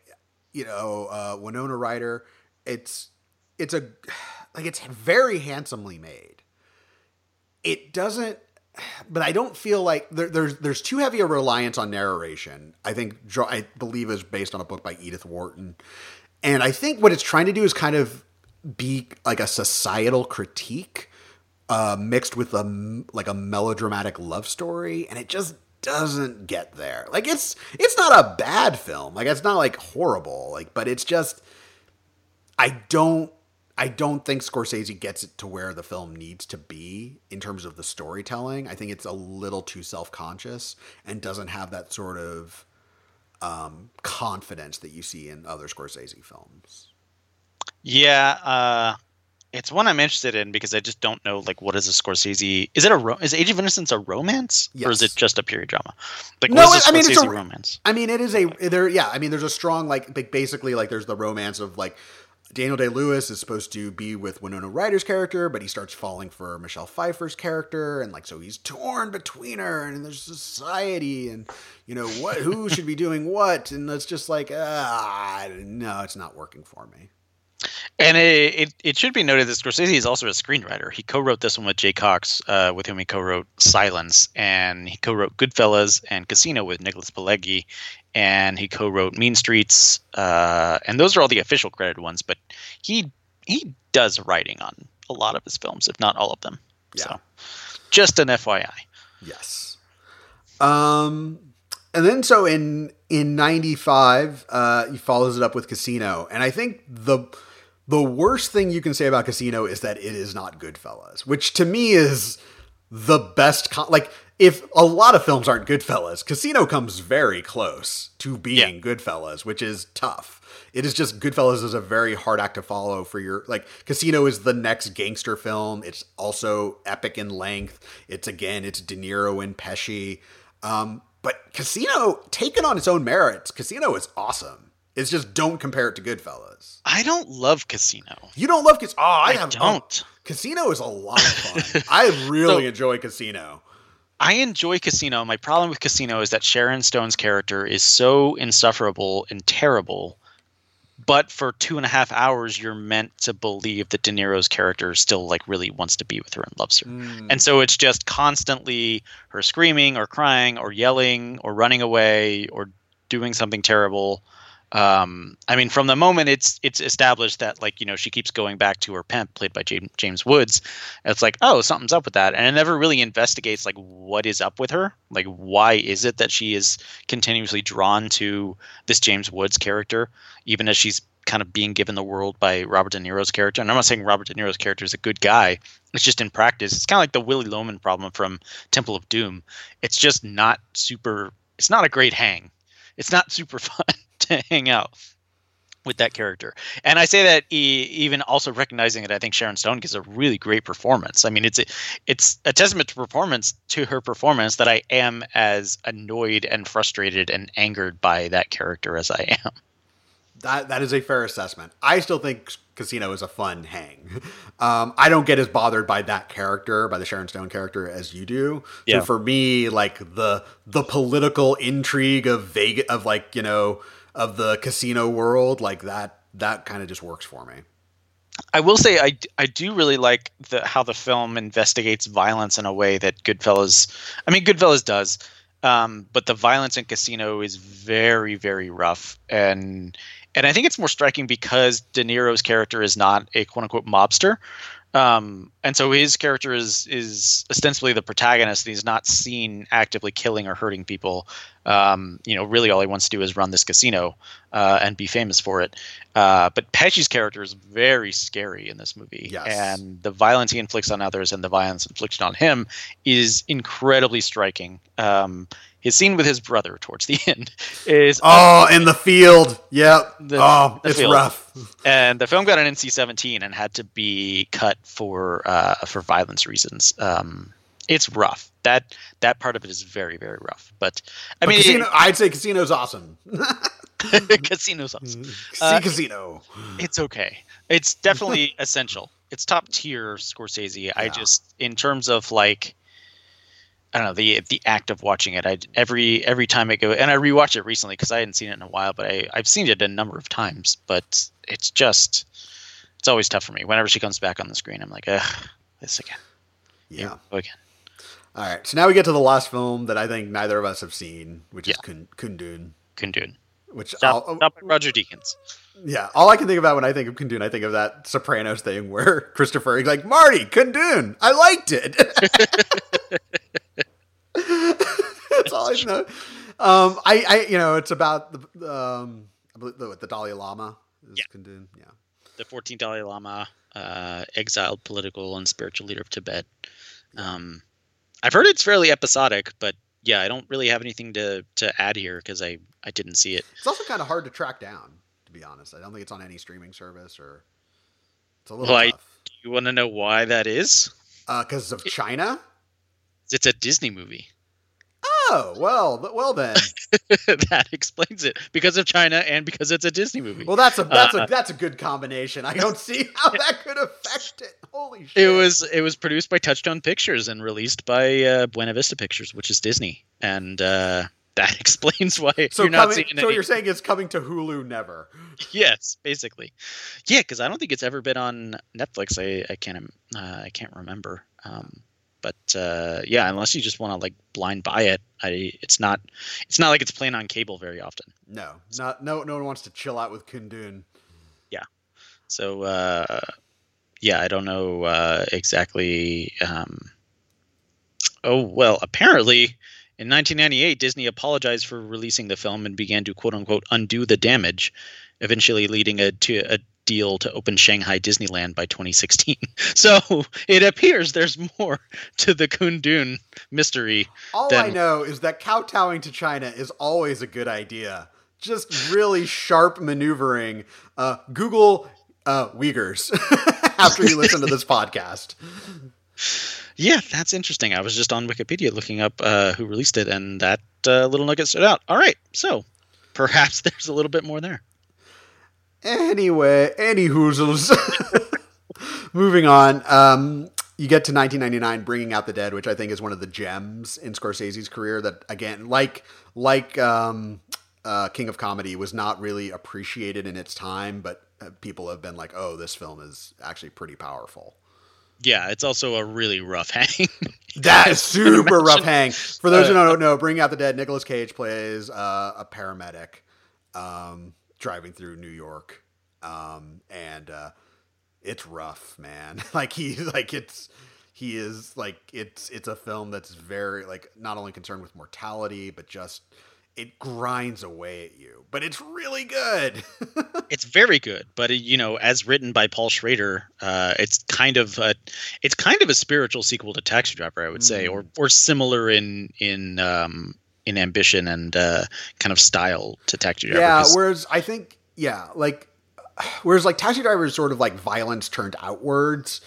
you know uh, Winona Ryder. it's it's a like it's very handsomely made. It doesn't but I don't feel like there, there's there's too heavy a reliance on narration. I think I believe is based on a book by Edith Wharton, and I think what it's trying to do is kind of be like a societal critique uh, mixed with a like a melodramatic love story, and it just doesn't get there. Like it's it's not a bad film. Like it's not like horrible. Like but it's just I don't I don't think Scorsese gets it to where the film needs to be in terms of the storytelling. I think it's a little too self-conscious and doesn't have that sort of um, confidence that you see in other Scorsese films. Yeah, uh, it's one I'm interested in because I just don't know like what is a Scorsese? Is it a ro- is Age of Innocence a romance yes. or is it just a period drama? Like no, I mean it's a romance. I mean it is a there. Yeah, I mean there's a strong like basically like there's the romance of like Daniel Day Lewis is supposed to be with Winona Ryder's character, but he starts falling for Michelle Pfeiffer's character, and like so he's torn between her, and there's society, and you know what, who should be doing what, and it's just like ah, no, it's not working for me. And it, it, it, should be noted that Scorsese is also a screenwriter. He co-wrote this one with Jay Cocks, uh, with whom he co-wrote Silence, and he co-wrote Goodfellas and Casino with Nicholas Pileggi, and he co-wrote Mean Streets, uh, and those are all the official credited ones. But he he does writing on a lot of his films, if not all of them. Yeah. So, just an FYI. Yes. Um, and then so in in '95, uh, he follows it up with Casino, and I think the the worst thing you can say about Casino is that it is not Goodfellas, which to me is the best. Con- like, if a lot of films aren't Goodfellas, Casino comes very close to being yeah. Goodfellas, which is tough. It is just Goodfellas is a very hard act to follow for your like Casino is the next gangster film. It's also epic in length. It's again, it's De Niro and Pesci. Um, but Casino, taken on its own merits, Casino is awesome. It's just don't compare it to Goodfellas. I don't love Casino. You don't love Casino? Oh, I, I have, don't. Oh, Casino is a lot of fun. I really so, enjoy Casino. I enjoy Casino. My problem with Casino is that Sharon Stone's character is so insufferable and terrible. But for two and a half hours, you're meant to believe that De Niro's character still like really wants to be with her and loves her. Mm. And so it's just constantly her screaming or crying or yelling or running away or doing something terrible um, I mean, from the moment it's it's established that like you know she keeps going back to her pimp, played by James, James Woods, it's like oh something's up with that, and it never really investigates like what is up with her, like why is it that she is continuously drawn to this James Woods character, even as she's kind of being given the world by Robert De Niro's character. And I'm not saying Robert De Niro's character is a good guy. It's just in practice, it's kind of like the Willy Loman problem from Temple of Doom. It's just not super. It's not a great hang. It's not super fun to hang out with that character. And I say that even also recognizing that I think Sharon Stone gives a really great performance. I mean, it's a, it's a testament to performance to her performance that I am as annoyed and frustrated and angered by that character as I am. That that is a fair assessment. I still think Casino is a fun hang. Um, I don't get as bothered by that character, by the Sharon Stone character, as you do. Yeah. So for me, like the the political intrigue of Vegas, of like you know of the casino world, like that that kind of just works for me. I will say I, I do really like the how the film investigates violence in a way that Goodfellas I mean Goodfellas does um, but the violence in Casino is very very rough and and I think it's more striking because De Niro's character is not a quote unquote mobster um, and so his character is is ostensibly the protagonist and he's not seen actively killing or hurting people um, you know, really all he wants to do is run this casino uh, and be famous for it. Uh, but Pesci's character is very scary in this movie, yes. and the violence he inflicts on others and the violence inflicted on him is incredibly striking. Um, his scene with his brother towards the end is oh in the field yep the, oh the it's field. rough and the film got an nc-17 and had to be cut for uh, for violence reasons um, it's rough that that part of it is very very rough. But I but mean, casino, it, I'd say Casino's awesome. Casino's awesome. See uh, Casino. It's okay. It's definitely essential. It's top tier Scorsese. Yeah. I just in terms of like I don't know the the act of watching it. I every every time I go and I rewatch it recently because I hadn't seen it in a while, but I I've seen it a number of times. But it's just it's always tough for me. Whenever she comes back on the screen, I'm like, ugh, this again. Yeah. again. All right. So now we get to the last film that I think neither of us have seen, which is Yeah. Kun- Kundun. Kundun. Which Stop, I'll, by Roger Deakins. yeah, all I can think about when I think of Kundun, I think of that Sopranos thing where Christopher is like Marty Kundun. I liked it. That's all I know. Um, I, I, you know, it's about the, um, I believe the, the Dalai Lama is Yeah. Kundun. Yeah. the 14th Dalai Lama, uh, exiled political and spiritual leader of Tibet. Um, I've heard it's fairly episodic, but yeah, I don't really have anything to, to add here because I, I didn't see it. It's also kind of hard to track down, to be honest. I don't think it's on any streaming service or it's a little Well, I-. Do you want to know why that is? Uh, because of China? It's a Disney movie. Oh, well, well then. that explains it because of China and because it's a Disney movie. Well, that's a that's Uh, a that's a good combination. I don't see how that could affect it. Holy shit! It was it was produced by Touchstone Pictures and released by uh, Buena Vista Pictures, which is Disney, and uh, that explains why so you're not coming. So any. you're saying it's coming to Hulu never? Yes, basically, yeah, because I don't think it's ever been on Netflix. I I can't uh, I can't remember. Um, but uh, yeah, unless you just want to like blind buy it, I it's not it's not like it's playing on cable very often. No, not no. No one wants to chill out with Kundun. Yeah, so uh, yeah, I don't know uh, exactly. Um, oh well, apparently in 1998, Disney apologized for releasing the film and began to quote unquote undo the damage, eventually leading a, to a deal to open Shanghai Disneyland by 2016. So it appears there's more to the Kundun mystery. All I know is that kowtowing to China is always a good idea. Just really sharp maneuvering. Uh, Google uh, Uyghurs after you listen to this podcast. Yeah, that's interesting. I was just on Wikipedia looking up uh, who released it, and that uh, little nugget stood out. All right, so perhaps there's a little bit more there. Anyway, any hoozles. Moving on. Um, you get to 1999, Bringing Out the Dead, which I think is one of the gems in Scorsese's career. That again, like like um, uh, King of Comedy, was not really appreciated in its time, but uh, people have been like, "Oh, this film is actually pretty powerful." Yeah, it's also a really rough hang. That is super rough hang. For those who don't know, Bring Out the Dead, Nicolas Cage plays uh, a paramedic um, driving through New York, um, and uh, it's rough, man. like he, like it's he is like it's it's a film that's very like not only concerned with mortality, but just it grinds away at you. But it's really good. it's very good, but you know, as written by Paul Schrader, uh, it's kind of a, it's kind of a spiritual sequel to Taxi Driver, I would say, Mm. or or similar in in um, in ambition and uh, kind of style to Taxi Driver. Yeah, whereas I think yeah, like whereas like Taxi Driver is sort of like violence turned outwards.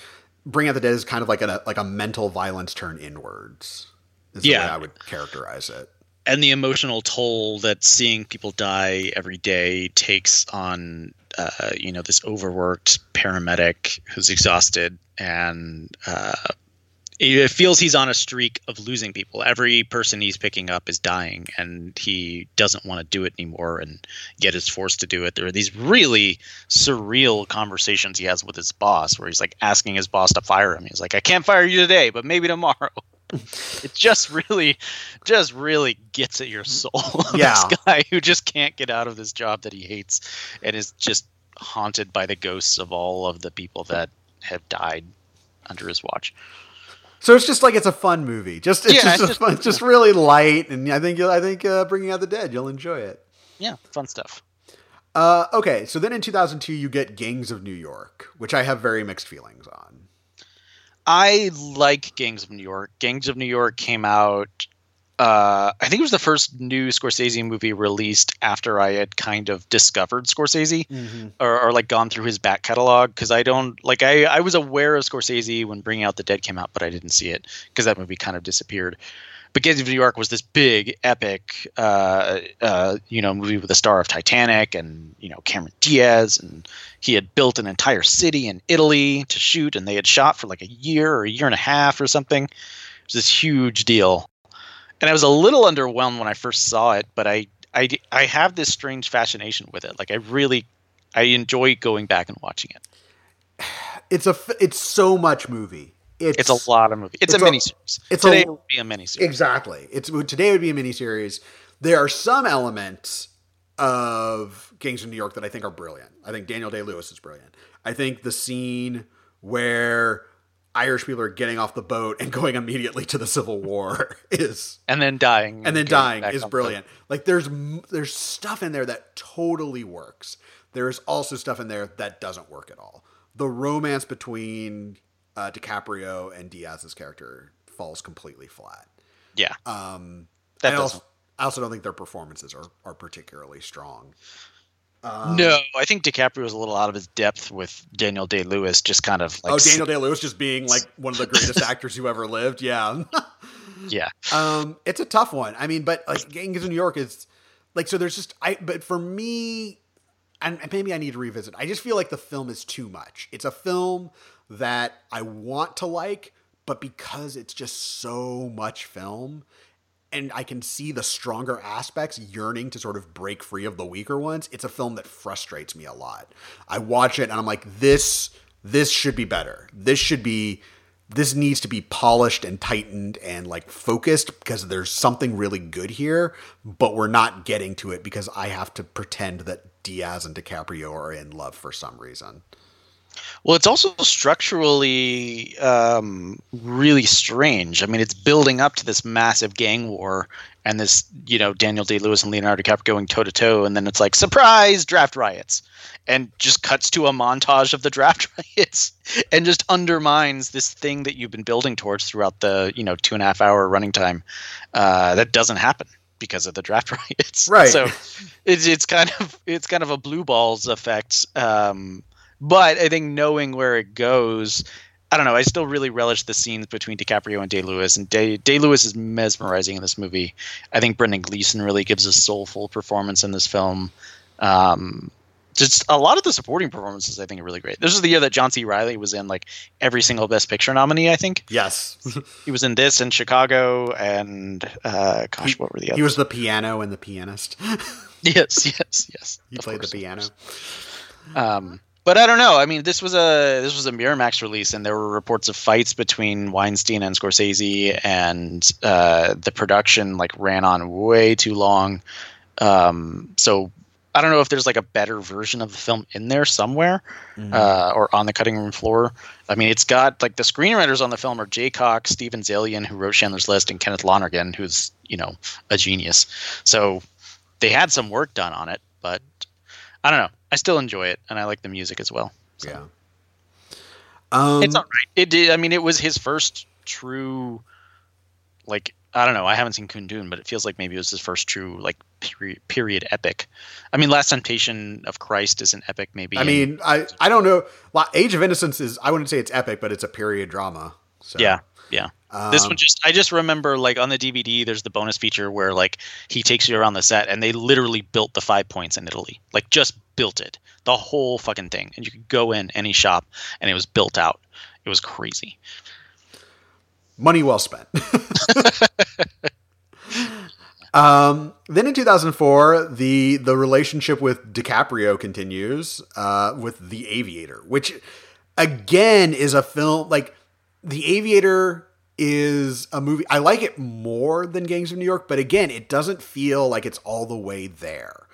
Bring Out the Dead is kind of like a like a mental violence turned inwards. Is the Yeah. way I would characterize it. and the emotional toll that seeing people die every day takes on uh, you know this overworked paramedic who's exhausted and uh, it feels he's on a streak of losing people. Every person he's picking up is dying and he doesn't want to do it anymore and yet is forced to do it. There are these really surreal conversations he has with his boss where he's like asking his boss to fire him. He's like i can't fire you today but maybe tomorrow. It just really just really gets at your soul. Yeah. this guy who just can't get out of this job that he hates and is just haunted by the ghosts of all of the people that have died under his watch So it's just like it's a fun movie. Just it's Yeah, just, it's just- fun, just really light, and I think you'll, I think uh, Bringing Out the Dead, you'll enjoy it. yeah fun stuff Uh, okay, so then in 2002 you get Gangs of New York, which I have very mixed feelings on. I like Gangs of New York. Gangs of New York came out. Uh, I think it was the first new Scorsese movie released after I had kind of discovered Scorsese or, or like gone through his back catalog because I don't like I I was aware of Scorsese when Bringing Out the Dead came out, but I didn't see it because that movie kind of disappeared. But Gangs of New York was this big, epic, uh, uh, you know, movie with the star of Titanic and you know Cameron Diaz, and he had built an entire city in Italy to shoot, and they had shot for like a year or a year and a half or something. It was this huge deal, and I was a little underwhelmed when I first saw it, but I I I have this strange fascination with it. Like I really I enjoy going back and watching it. it's a it's so much movie. It's, it's a lot of movie. It's, it's a, a miniseries. It's today a, would be a miniseries. Exactly. It's today would be a miniseries. There are some elements of Gangs of New York that I think are brilliant. I think Daniel Day Lewis is brilliant. I think the scene where Irish people are getting off the boat and going immediately to the Civil War is and then dying and then dying is brilliant. The... Like there's there's stuff in there that totally works. There's also stuff in there that doesn't work at all. The romance between uh, DiCaprio and Diaz's character falls completely flat. Yeah. Um, that I also, I also don't think their performances are, are particularly strong. Um, no, I think DiCaprio was a little out of his depth with Daniel Day Lewis, just kind of like. Oh, Daniel Day Lewis just being like one of the greatest actors who ever lived. Yeah. yeah. Um, it's a tough one. I mean, but like Gangs of New York is like so. There's just I, but for me, and maybe I need to revisit. I just feel like the film is too much. It's a film that I want to like, but because it's just so much film, and I can see the stronger aspects yearning to sort of break free of the weaker ones, it's a film that frustrates me a lot. I watch it and I'm like, this this should be better. This should be this needs to be polished and tightened and like focused because there's something really good here, but we're not getting to it because I have to pretend that Diaz and DiCaprio are in love for some reason. Well, it's also structurally um, really strange. I mean, it's building up to this massive gang war and this, you know, Daniel Day Lewis and Leonardo DiCaprio going toe to toe, and then it's like surprise draft riots, and just cuts to a montage of the draft riots, and just undermines this thing that you've been building towards throughout the, you know, two and a half hour running time. Uh, that doesn't happen because of the draft riots. Right. So it's it's kind of it's kind of a blue balls effect. Um, but I think knowing where it goes, I don't know. I still really relish the scenes between DiCaprio and Day Lewis, and Day Day Lewis is mesmerizing in this movie. I think Brendan Gleeson really gives a soulful performance in this film. Um, just a lot of the supporting performances, I think, are really great. This is the year that John C. Reilly was in like every single Best Picture nominee. I think. Yes, he was in this in Chicago, and uh, gosh, he, what were the others? He was the piano and the pianist. yes, yes, yes. He played course, the piano. Um, but I don't know. I mean, this was a this was a Miramax release, and there were reports of fights between Weinstein and Scorsese, and uh, the production like ran on way too long. Um, so I don't know if there's like a better version of the film in there somewhere, mm-hmm. uh, or on the cutting room floor. I mean, it's got like the screenwriters on the film are Jay Cocks, Steven Zaillian, who wrote Schindler's List, and Kenneth Lonergan, who's you know a genius. So they had some work done on it, but I don't know. I still enjoy it, and I like the music as well. So. Yeah. Um, it's all right. It did. I mean, it was his first true, like I don't know. I haven't seen Kundun, but it feels like maybe it was his first true like period, period epic. I mean, Last Temptation of Christ is an epic, maybe. I mean, I I don't know. Age of Innocence is I wouldn't say it's epic, but it's a period drama. So. Yeah, yeah. Um, this one just I just remember like on the DVD there's the bonus feature where like he takes you around the set and they literally built the five points in Italy. Like just built it. The whole fucking thing. And you could go in any shop and it was built out. It was crazy. Money well spent. um, then in 2004, the the relationship with DiCaprio continues uh, with The Aviator, which again is a film like The Aviator is a movie. I like it more than Gangs of New York, but again, it doesn't feel like it's all the way there.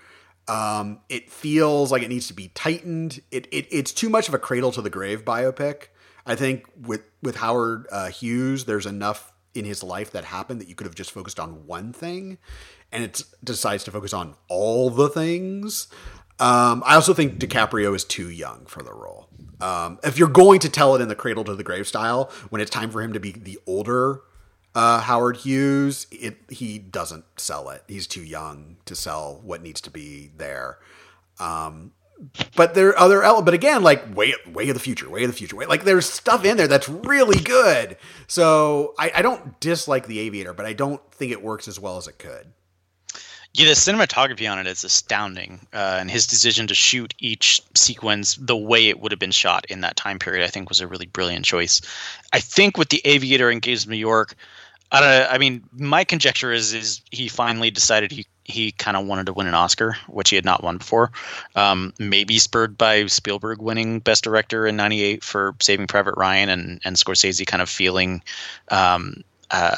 Um, it feels like it needs to be tightened. It, it it's too much of a cradle to the grave biopic. I think with with Howard uh, Hughes, there's enough in his life that happened that you could have just focused on one thing, and it decides to focus on all the things. Um, I also think DiCaprio is too young for the role. Um, if you're going to tell it in the cradle to the grave style, when it's time for him to be the older uh, Howard Hughes, it, he doesn't sell it. He's too young to sell what needs to be there. Um, but there are other elements. But again, like way, way of the future, way of the future, way like there's stuff in there that's really good. So I, I don't dislike the Aviator, but I don't think it works as well as it could. Yeah, the cinematography on it is astounding, uh, and his decision to shoot each sequence the way it would have been shot in that time period, I think, was a really brilliant choice. I think with the Aviator and Gangs of New York, I don't. Know, I mean, my conjecture is is he finally decided he he kind of wanted to win an Oscar, which he had not won before. Um, maybe spurred by Spielberg winning Best Director in '98 for Saving Private Ryan, and and Scorsese kind of feeling um, uh,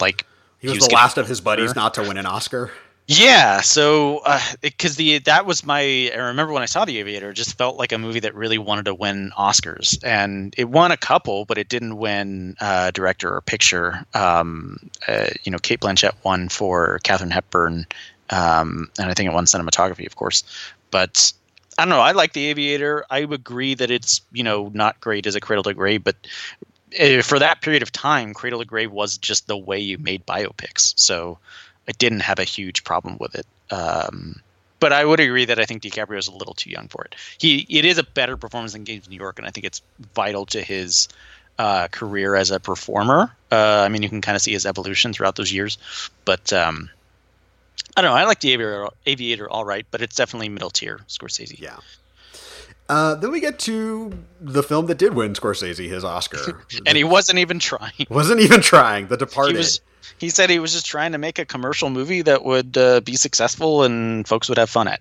like he was, he was the last of his buddies not to win an Oscar. Yeah, so because uh, the that was my I remember when I saw The Aviator, it just felt like a movie that really wanted to win Oscars, and it won a couple, but it didn't win uh, director or picture. Um, uh, you know, Cate Blanchett won for Katharine Hepburn, um, and I think it won cinematography, of course. But I don't know. I like The Aviator. I agree that it's you know not great as a Cradle to Grave, but uh, for that period of time, Cradle to Grave was just the way you made biopics. So I didn't have a huge problem with it. Um, but I would agree that I think DiCaprio is a little too young for it. He it is a better performance than Gangs of New York, and I think it's vital to his uh, career as a performer. Uh, I mean, you can kind of see his evolution throughout those years. But um, I don't know. I like the Aviator, Aviator all right, but it's definitely middle tier Scorsese. Yeah. Uh, then we get to the film that did win Scorsese his Oscar, and he wasn't even trying. Wasn't even trying. The Departed. He was, he said he was just trying to make a commercial movie that would uh, be successful and folks would have fun at.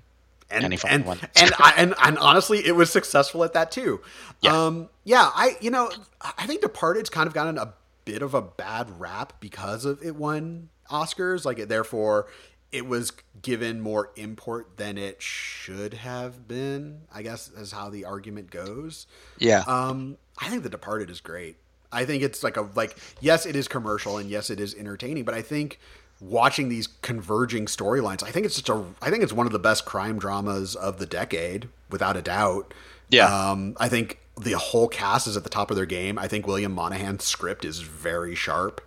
And and and, and, I, and, and honestly, it was successful at that too. Yeah. Um, yeah, I you know I think Departed's kind of gotten a bit of a bad rap because of it won Oscars. Like it, therefore, it was given more import than it should have been. I guess is how the argument goes. Yeah. Um, I think The Departed is great. I think it's like a like yes, it is commercial and yes, it is entertaining, but I think watching these converging storylines, I think it's just a I think it's one of the best crime dramas of the decade, without a doubt. Yeah. Um, I think the whole cast is at the top of their game. I think William Monahan's script is very sharp.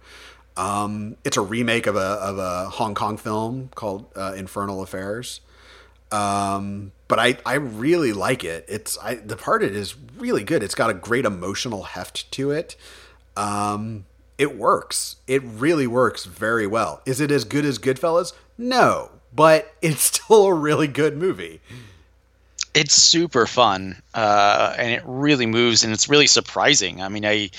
Um, it's a remake of a of a Hong Kong film called uh, Infernal Affairs. Um, but I, I really like it. It's I Departed it is really good. It's got a great emotional heft to it. Um, it works. It really works very well. Is it as good as Goodfellas? No, but it's still a really good movie. It's super fun, uh, and it really moves, and it's really surprising. I mean, I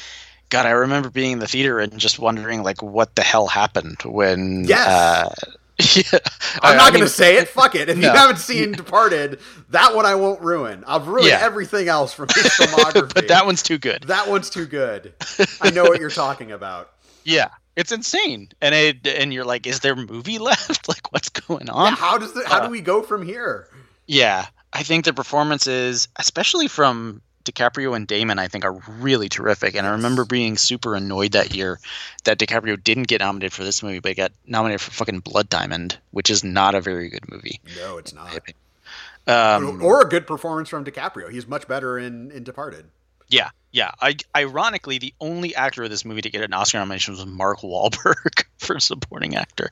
God, I remember being in the theater and just wondering like what the hell happened when yes. Uh, yeah. I'm not going to say it. Fuck it. If no. you haven't seen Departed, that one I won't ruin. I've ruined yeah. everything else from his filmography. but that one's too good. That one's too good. I know what you're talking about. Yeah. It's insane. And it and you're like, is there movie left? like what's going on? Yeah, how does the, how uh, do we go from here? Yeah. I think the performances, especially from DiCaprio and Damon, I think, are really terrific. And I remember being super annoyed that year that DiCaprio didn't get nominated for this movie, but he got nominated for fucking Blood Diamond, which is not a very good movie. No, it's not. Um, or a good performance from DiCaprio. He's much better in in Departed. Yeah, yeah. I, ironically, the only actor of this movie to get an Oscar nomination was Mark Wahlberg for supporting actor.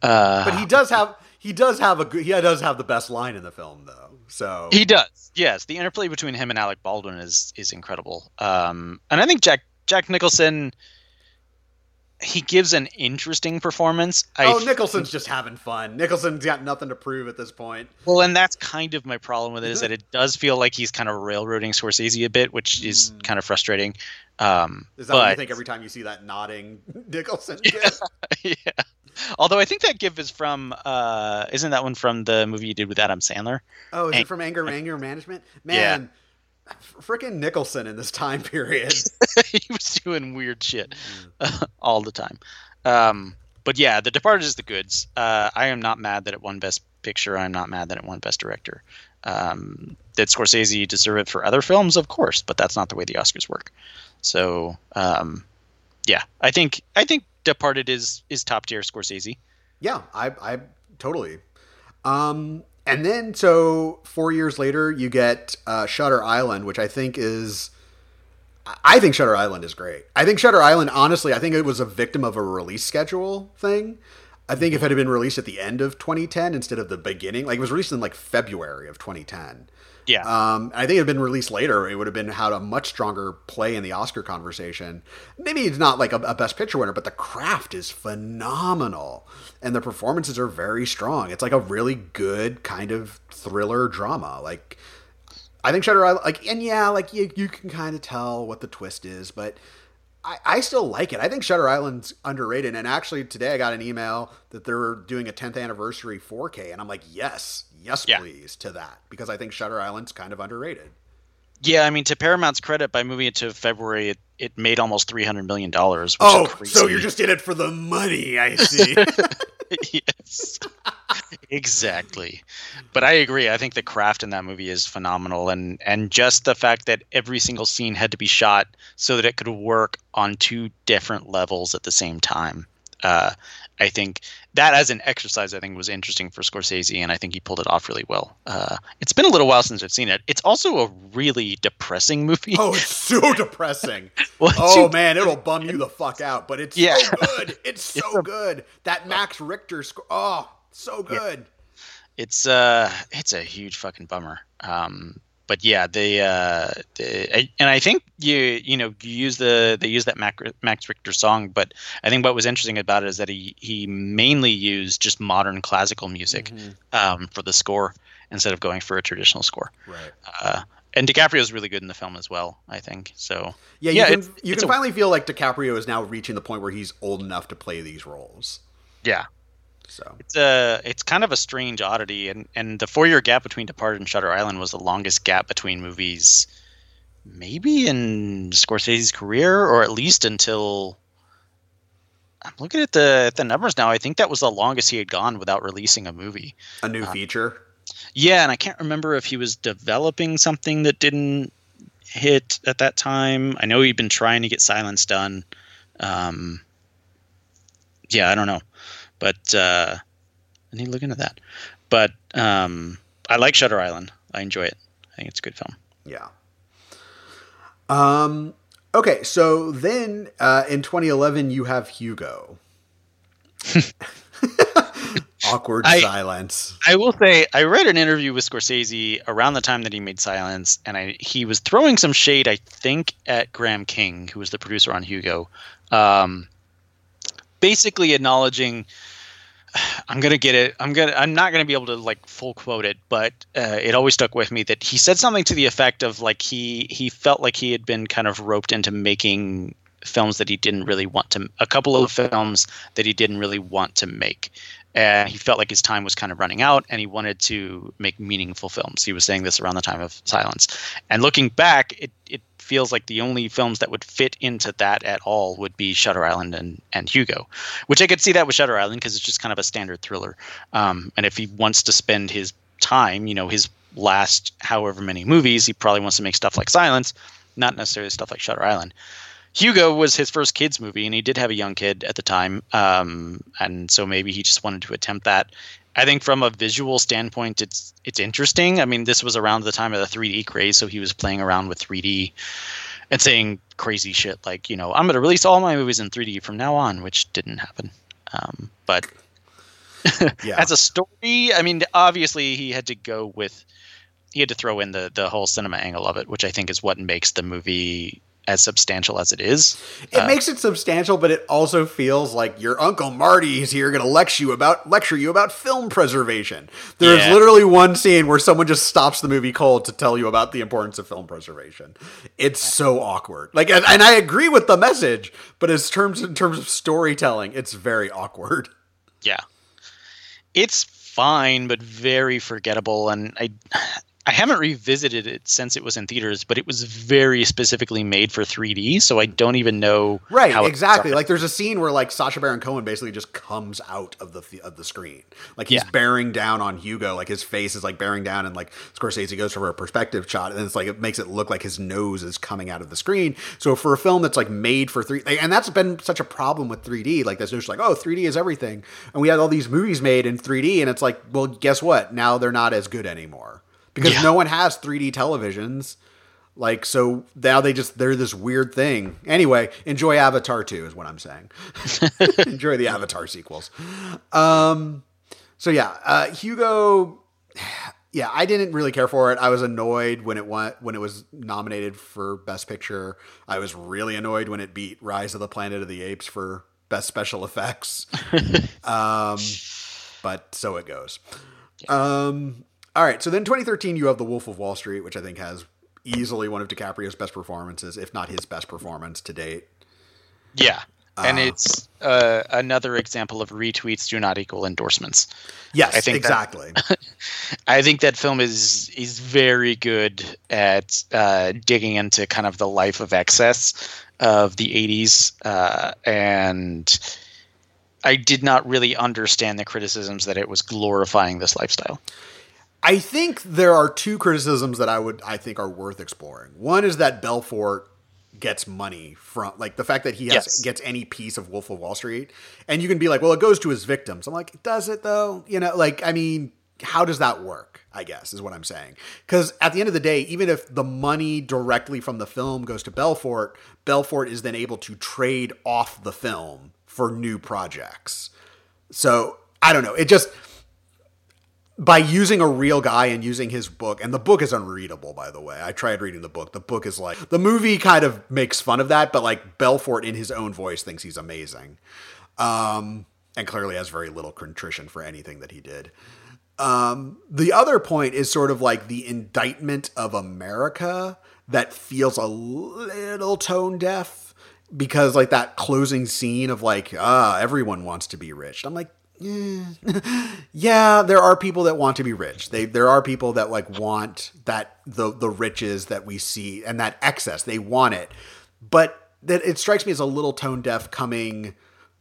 Uh, but he does have he does have a good he does have the best line in the film though. So he does. Yes, the interplay between him and Alec Baldwin is is incredible. Um, and I think Jack Jack Nicholson he gives an interesting performance. Oh, I, Nicholson's just having fun. Nicholson's got nothing to prove at this point. Well, and that's kind of my problem with it is that it does feel like he's kind of railroading Scorsese a bit, which is mm. kind of frustrating. Um, is that but, what you think every time you see that nodding Nicholson? Yeah, yeah. Although I think that gif is from, uh, isn't that one from the movie you did with Adam Sandler? Oh, is Ang- it from Anger Anger Management? Man, yeah. Freaking Nicholson in this time period. he was doing weird shit uh, all the time. Um, but yeah, The Departed is the goods. Uh, I am not mad that it won Best Picture. I'm not mad that it won Best Director. Um, did Scorsese deserve it for other films? Of course, but that's not the way the Oscars work. So, um, yeah, I think I think Departed is is top tier Scorsese. Yeah, I I totally. Um, and then so four years later, you get uh, Shutter Island, which I think is. I think Shutter Island is great. I think Shutter Island, honestly, I think it was a victim of a release schedule thing. I think if it had been released at the end of 2010 instead of the beginning, like it was released in like February of 2010. Yeah. Um, I think it had been released later. It would have been had a much stronger play in the Oscar conversation. Maybe it's not like a, a, Best Picture winner, but the craft is phenomenal, and the performances are very strong. It's like a really good kind of thriller drama. Like, I think Shutter Island, like, and yeah, like you you can kind of tell what the twist is, but I, I still like it. I think Shutter Island's underrated. And actually, today I got an email that they're doing a 10th anniversary 4K, and I'm like, yes, yes, Yeah. please to that because I think Shutter Island's kind of underrated. Yeah, I mean, to Paramount's credit, by moving it to February, it, it made almost three hundred million dollars. Oh, so you're just in it for the money? I see. yes, exactly. But I agree. I think the craft in that movie is phenomenal, and and just the fact that every single scene had to be shot so that it could work on two different levels at the same time. Uh, I think that as an exercise, I think was interesting for Scorsese, and I think he pulled it off really well. Uh, it's been a little while since I've seen it. It's also a really depressing movie. oh, it's so depressing. Oh you- man, it'll bum you the fuck out, but it's Yeah. so good. It's so good. That Max Richter score. Oh, so good. it's uh it's a huge fucking bummer um but yeah they uh and i think you you know you use the they use that max richter song but i think what was interesting about it is that he he mainly used just modern classical music um for the score instead of going for a traditional score Right. uh and DiCaprio is really good in the film as well, I think. So Yeah, you Yeah, can it's- you can a- finally feel like DiCaprio is now reaching the point where he's old enough to play these roles. yeah, So it's a it's kind of a strange oddity, and and the four year gap between Departed and Shutter Island was the longest gap between movies, maybe in Scorsese's career, or at least until. I'm looking at the at the numbers now. I think that was the longest he had gone without releasing a movie. a new feature. Yeah, and I can't remember if he was developing something that didn't hit at that time. I know he'd been trying to get Silence done. Um, yeah, I don't know, but uh, I need to look into that. But um, I like Shutter Island. I enjoy it. I think it's a good film. Yeah. Um. Okay, so then uh, in 2011 you have Hugo. Awkward I- silence. I will say I read an interview with Scorsese around the time that he made Silence, and I he was throwing some shade, I think, at Graham King, who was the producer on Hugo, um, basically acknowledging. I'm gonna get it. I'm gonna. I'm not gonna be able to like full quote it, but uh, it always stuck with me that he said something to the effect of like he he felt like he had been kind of roped into making films that he didn't really want to. A couple of films that he didn't really want to make, and he felt like his time was kind of running out and he wanted to make meaningful films. He was saying this around the time of Silence. And looking back, it, it feels like the only films that would fit into that at all would be Shutter Island and, and Hugo, which I could see that with Shutter Island because it's just kind of a standard thriller. Um, and if he wants to spend his time, you know, his last however many movies, he probably wants to make stuff like Silence, not necessarily stuff like Shutter Island. Hugo was his first kids movie, and he did have a young kid at the time, um, and so maybe he just wanted to attempt that. I think from a visual standpoint, it's it's interesting. I mean, this was around the time of the 3D craze, so he was playing around with 3D and saying crazy shit like, you know, I'm going to release all my movies in 3D from now on, which didn't happen. Um, but Yeah. as a story, I mean, obviously he had to go with he had to throw in the the whole cinema angle of it, which I think is what makes the movie as substantial as it is. It Uh, makes it substantial, but it also feels like your uncle Marty is here going to lecture you about lecture you about film preservation. There's Yeah. literally one scene where someone just stops the movie cold to tell you about the importance of film preservation. It's so awkward. Like, and, and I agree with the message, but as terms in terms of storytelling, it's very awkward. Yeah. It's fine, but very forgettable. And I, I haven't revisited it since it was in theaters, but it was very specifically made for 3D, so I don't even know Right, exactly. Like there's a scene where like Sacha Baron Cohen basically just comes out of the of the screen, like he's Yeah. bearing down on Hugo, like his face is like bearing down, and like Scorsese goes for a perspective shot, and it's like it makes it look like his nose is coming out of the screen. So for a film that's like made for 3D, and that's been such a problem with 3D, like this notion like oh 3D is everything, and we had all these movies made in 3D, and it's like well guess what? Now they're not as good anymore because Yeah. no one has 3D televisions. Like so now they just they're this weird thing. Anyway, enjoy Avatar 2 is what I'm saying. enjoy the Avatar sequels. Um so yeah, uh Hugo yeah, I didn't really care for it. I was annoyed when it went when it was nominated for best picture. I was really annoyed when it beat Rise of the Planet of the Apes for best special effects. um but so it goes. Um all right, so then 2013 you have The Wolf of Wall Street, which I think has easily one of DiCaprio's best performances, if not his best performance to date. Yeah, and uh, it's uh, another example of retweets do not equal endorsements. Yes, I think exactly. That, I think that film is is very good at uh, digging into kind of the life of excess of the '80s, uh, and I did not really understand the criticisms that it was glorifying this lifestyle. I think there are two criticisms that I would I think are worth exploring. One is that Belfort gets money from like the fact that he has yes. gets any piece of Wolf of Wall Street, and you can be like, well, it goes to his victims. I'm like, does it though? You know, like I mean, how does that work? I guess is what I'm saying. Because at the end of the day, even if the money directly from the film goes to Belfort, Belfort is then able to trade off the film for new projects. So I don't know. It just by using a real guy and using his book, and the book is unreadable, by the way. I tried reading the book. The book is like the movie kind of makes fun of that, but like Belfort in his own voice thinks he's amazing, um, and clearly has very little contrition for anything that he did. Um, the other point is sort of like the indictment of America that feels a little tone deaf because like that closing scene of like ah everyone wants to be rich. I'm like yeah, there are people that want to be rich. They there are people that like want that the the riches that we see and that excess. They want it. But that it strikes me as a little tone deaf coming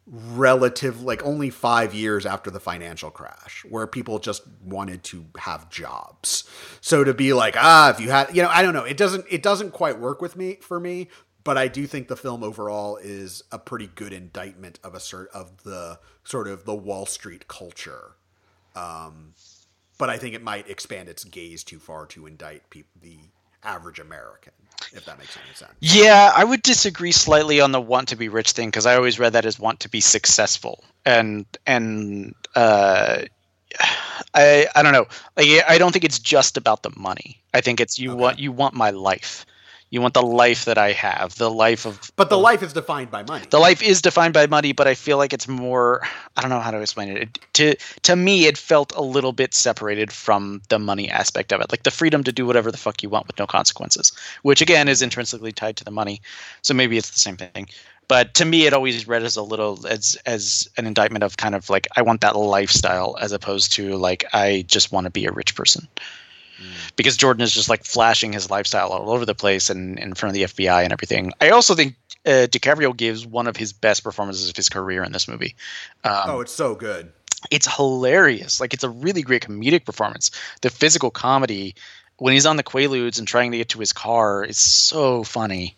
relative like only 5 years after the financial crash where people just wanted to have jobs. So to be like, ah, if you had, you know, I don't know, it doesn't it doesn't quite work with me for me, but I do think the film overall is a pretty good indictment of a sort of the sort of the Wall Street culture. Um, but I think it might expand its gaze too far to indict pe- the average American, if that makes any sense. Yeah, I would disagree slightly on the want to be rich thing because I always read that as want to be successful, and and uh, I I don't know. Like I don't think it's just about the money. I think it's you okay. want you want my life. You want the life that I have, the life of. But the life is defined by money. The life is defined by money, but I feel like it's more. I don't know how to explain it. it. To to me, it felt a little bit separated from the money aspect of it, like the freedom to do whatever the fuck you want with no consequences, which again is intrinsically tied to the money. So maybe it's the same thing but to me it always read as a little as as an indictment of kind of like i want that lifestyle as opposed to like i just want to be a rich person because Jordan is just like flashing his lifestyle all over the place and in front of the FBI and everything. I also think uh, DiCaprio gives one of his best performances of his career in this movie. Um, oh, it's so good. It's hilarious. Like it's a really great comedic performance. The physical comedy when he's on the Quaaludes and trying to get to his car is so funny.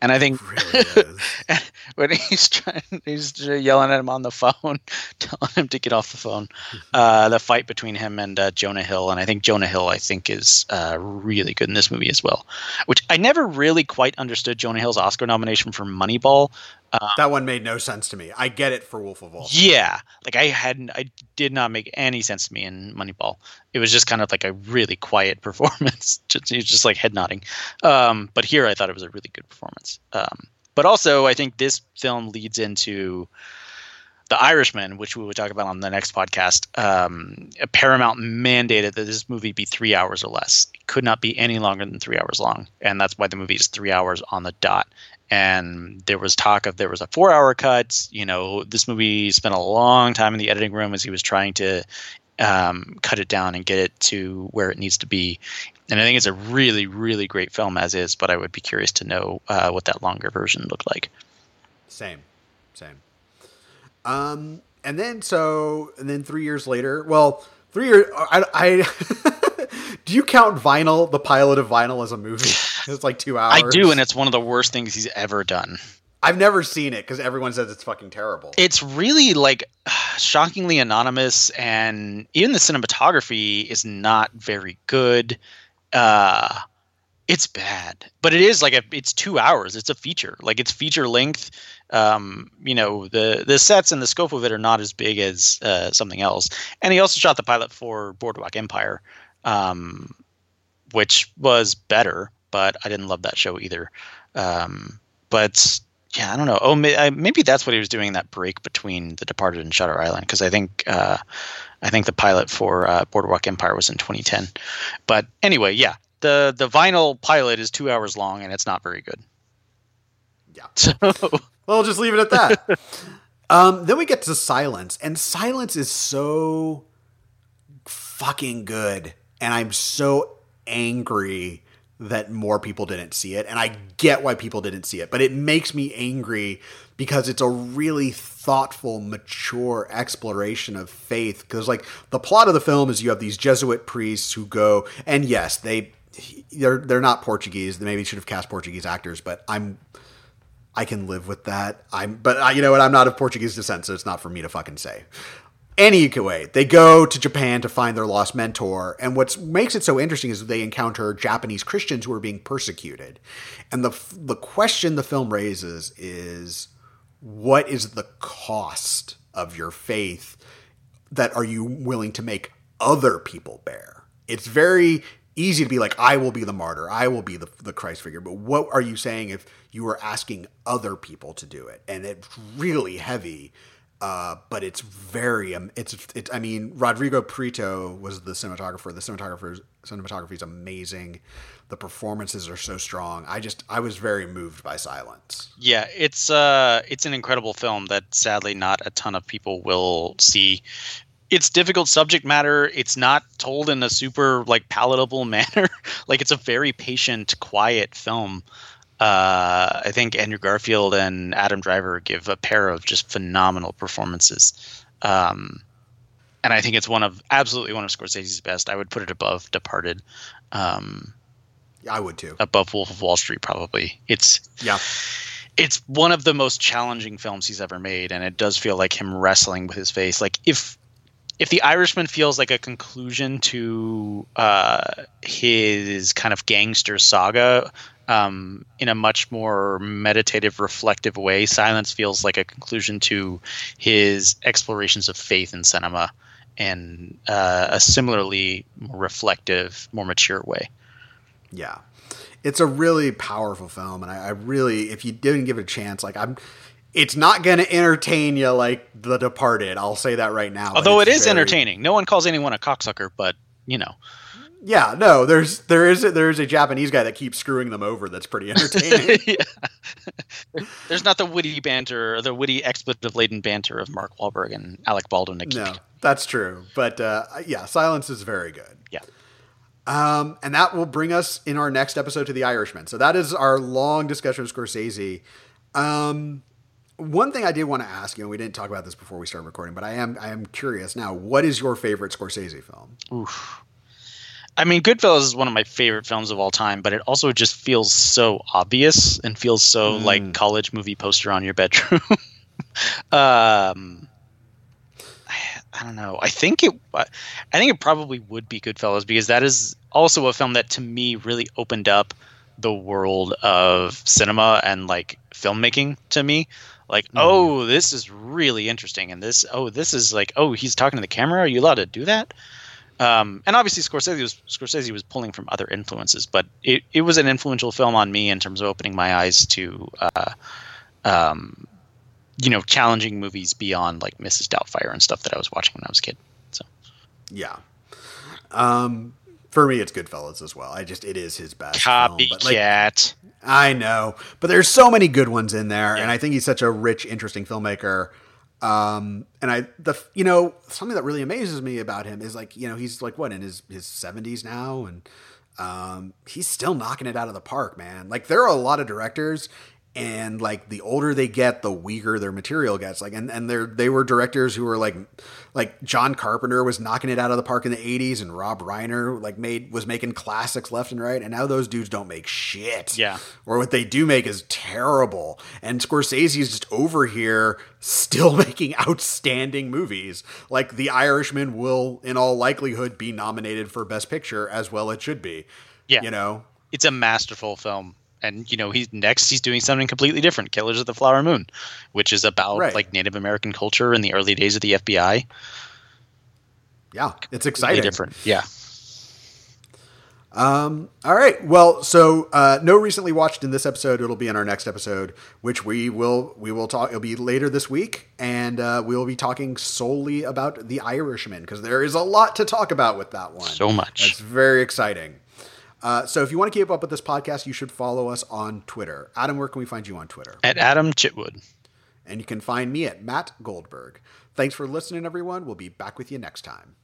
And I think really when he's trying, he's yelling at him on the phone, telling him to get off the phone. Uh, the fight between him and uh, Jonah Hill, and I think Jonah Hill, I think, is uh, really good in this movie as well. Which I never really quite understood Jonah Hill's Oscar nomination for Moneyball. Um, that one made no sense to me. I get it for Wolf of Wall. Yeah, like I hadn't, I did not make any sense to me in Moneyball. It was just kind of like a really quiet performance. just, just like head nodding. Um, but here, I thought it was a really good performance. Um, but also, I think this film leads into the Irishman, which we will talk about on the next podcast. Um, Paramount mandated that this movie be three hours or less. It could not be any longer than three hours long, and that's why the movie is three hours on the dot and there was talk of there was a four hour cut you know this movie spent a long time in the editing room as he was trying to um, cut it down and get it to where it needs to be. And i think it's a really really great film as is but i would be curious to know uh, what that longer version looked like. Same. Same. Um and then so and then three years later well three years i, I do you count vinyl the pilot of vinyl as a movie It's like two hours. I do, and it's one of the worst things he's ever done. I've never seen it because everyone says it's fucking terrible. It's really like shockingly anonymous, and even the cinematography is not very good. Uh, it's bad, but it is like a, it's two hours. It's a feature, like it's feature length. Um, you know, the the sets and the scope of it are not as big as uh, something else. And he also shot the pilot for Boardwalk Empire, um, which was better but I didn't love that show either. Um, but yeah, I don't know. Oh, maybe that's what he was doing that break between The Departed and Shutter Island because I think uh, I think the pilot for uh, Boardwalk Empire was in 2010. But anyway, yeah, the the vinyl pilot is two hours long and it's not very good. Yeah. So Well, we'll just leave it at that. um, then we get to silence, and silence is so fucking good, and I'm so angry that more people didn't see it, and I get why people didn't see it, but it makes me angry because it's a really thoughtful, mature exploration of faith. Because like the plot of the film is you have these Jesuit priests who go, and yes, they they're they're not Portuguese. They maybe should have cast Portuguese actors, but I'm I can live with that. I'm, but I, you know what? I'm not of Portuguese descent, so it's not for me to fucking say. Anyway, they go to Japan to find their lost mentor, and what makes it so interesting is they encounter Japanese Christians who are being persecuted, and the the question the film raises is, what is the cost of your faith? That are you willing to make other people bear? It's very easy to be like, I will be the martyr, I will be the, the Christ figure. But what are you saying if you are asking other people to do it? And it's really heavy, uh, but it's very, um, it's, it's, I mean, Rodrigo Prieto was the cinematographer. The cinematographer's cinematography is amazing. The performances are so strong. I just, I was very moved by Silence. Yeah, it's uh, it's an incredible film that sadly not a ton of people will see it's difficult subject matter. It's not told in a super like palatable manner. like it's a very patient, quiet film. Uh, I think Andrew Garfield and Adam Driver give a pair of just phenomenal performances. Um, and I think it's one of absolutely one of Scorsese's best. I would put it above Departed. Um, yeah, I would too. Above Wolf of Wall Street, probably. It's yeah it's one of the most challenging films he's ever made and it does feel like him wrestling with his face like if if the Irishman feels like a conclusion to uh, his kind of gangster saga um, in a much more meditative, reflective way, Silence feels like a conclusion to his explorations of faith in cinema in uh, a similarly more reflective, more mature way. Yeah, it's a really powerful film, and I, I really, if you didn't give it a chance, like I'm it's not going to entertain you like The Departed. I'll say that right now. Although it is very... entertaining. No one calls anyone a cocksucker, but you know. Yeah, no, there's there is a, there is a Japanese guy that keeps screwing them over. That's pretty entertaining. yeah. There's not the witty banter, or the witty expletive laden banter of Mark Wahlberg and Alec Baldwin. No, that's true. But uh, yeah, Silence is very good. Yeah. Um, and that will bring us in our next episode to The Irishman. So that is our long discussion of Scorsese. Um, one thing I did want to ask you, and we didn't talk about this before we started recording, but I am I am curious now. What is your favorite Scorsese film? Oof. I mean, Goodfellas is one of my favorite films of all time, but it also just feels so obvious and feels so mm. like college movie poster on your bedroom. um, I don't know. I think it. I think it probably would be Goodfellas because that is also a film that to me really opened up the world of cinema and like filmmaking to me like mm. oh this is really interesting and this oh this is like oh he's talking to the camera are you allowed to do that um, and obviously Scorsese was Scorsese was pulling from other influences, but it, it was an influential film on me in terms of opening my eyes to, uh, um, you know, challenging movies beyond like Mrs. Doubtfire and stuff that I was watching when I was a kid. So, yeah. Um, for me, it's Goodfellas as well. I just it is his best. Copycat. Like, I know, but there's so many good ones in there, yeah. and I think he's such a rich, interesting filmmaker. Um, and I, the you know, something that really amazes me about him is like you know he's like what in his his seventies now, and um, he's still knocking it out of the park, man. Like there are a lot of directors and like the older they get the weaker their material gets. Like and and they they were directors who were like like John Carpenter was knocking it out of the park in the 80s and Rob Reiner like made was making classics left and right and now those dudes don't make shit. Yeah. Or what they do make is terrible. And Scorsese is just over here still making outstanding movies. Like The Irishman will in all likelihood be nominated for best picture as well it should be. Yeah. You know? It's a masterful film and you know he's next he's doing something completely different killers of the flower moon which is about right. like native american culture in the early days of the fbi yeah it's exciting different yeah um, all right. Well, so uh, no recently watched in this episode. It'll be in our next episode, which we will we will talk. It'll be later this week, and uh, we will be talking solely about the Irishman because there is a lot to talk about with that one. So much. It's very exciting. Uh, so if you want to keep up with this podcast, you should follow us on Twitter. Adam, where can we find you on Twitter? At Adam Chitwood. And you can find me at Matt Goldberg. Thanks for listening, everyone. We'll be back with you next time.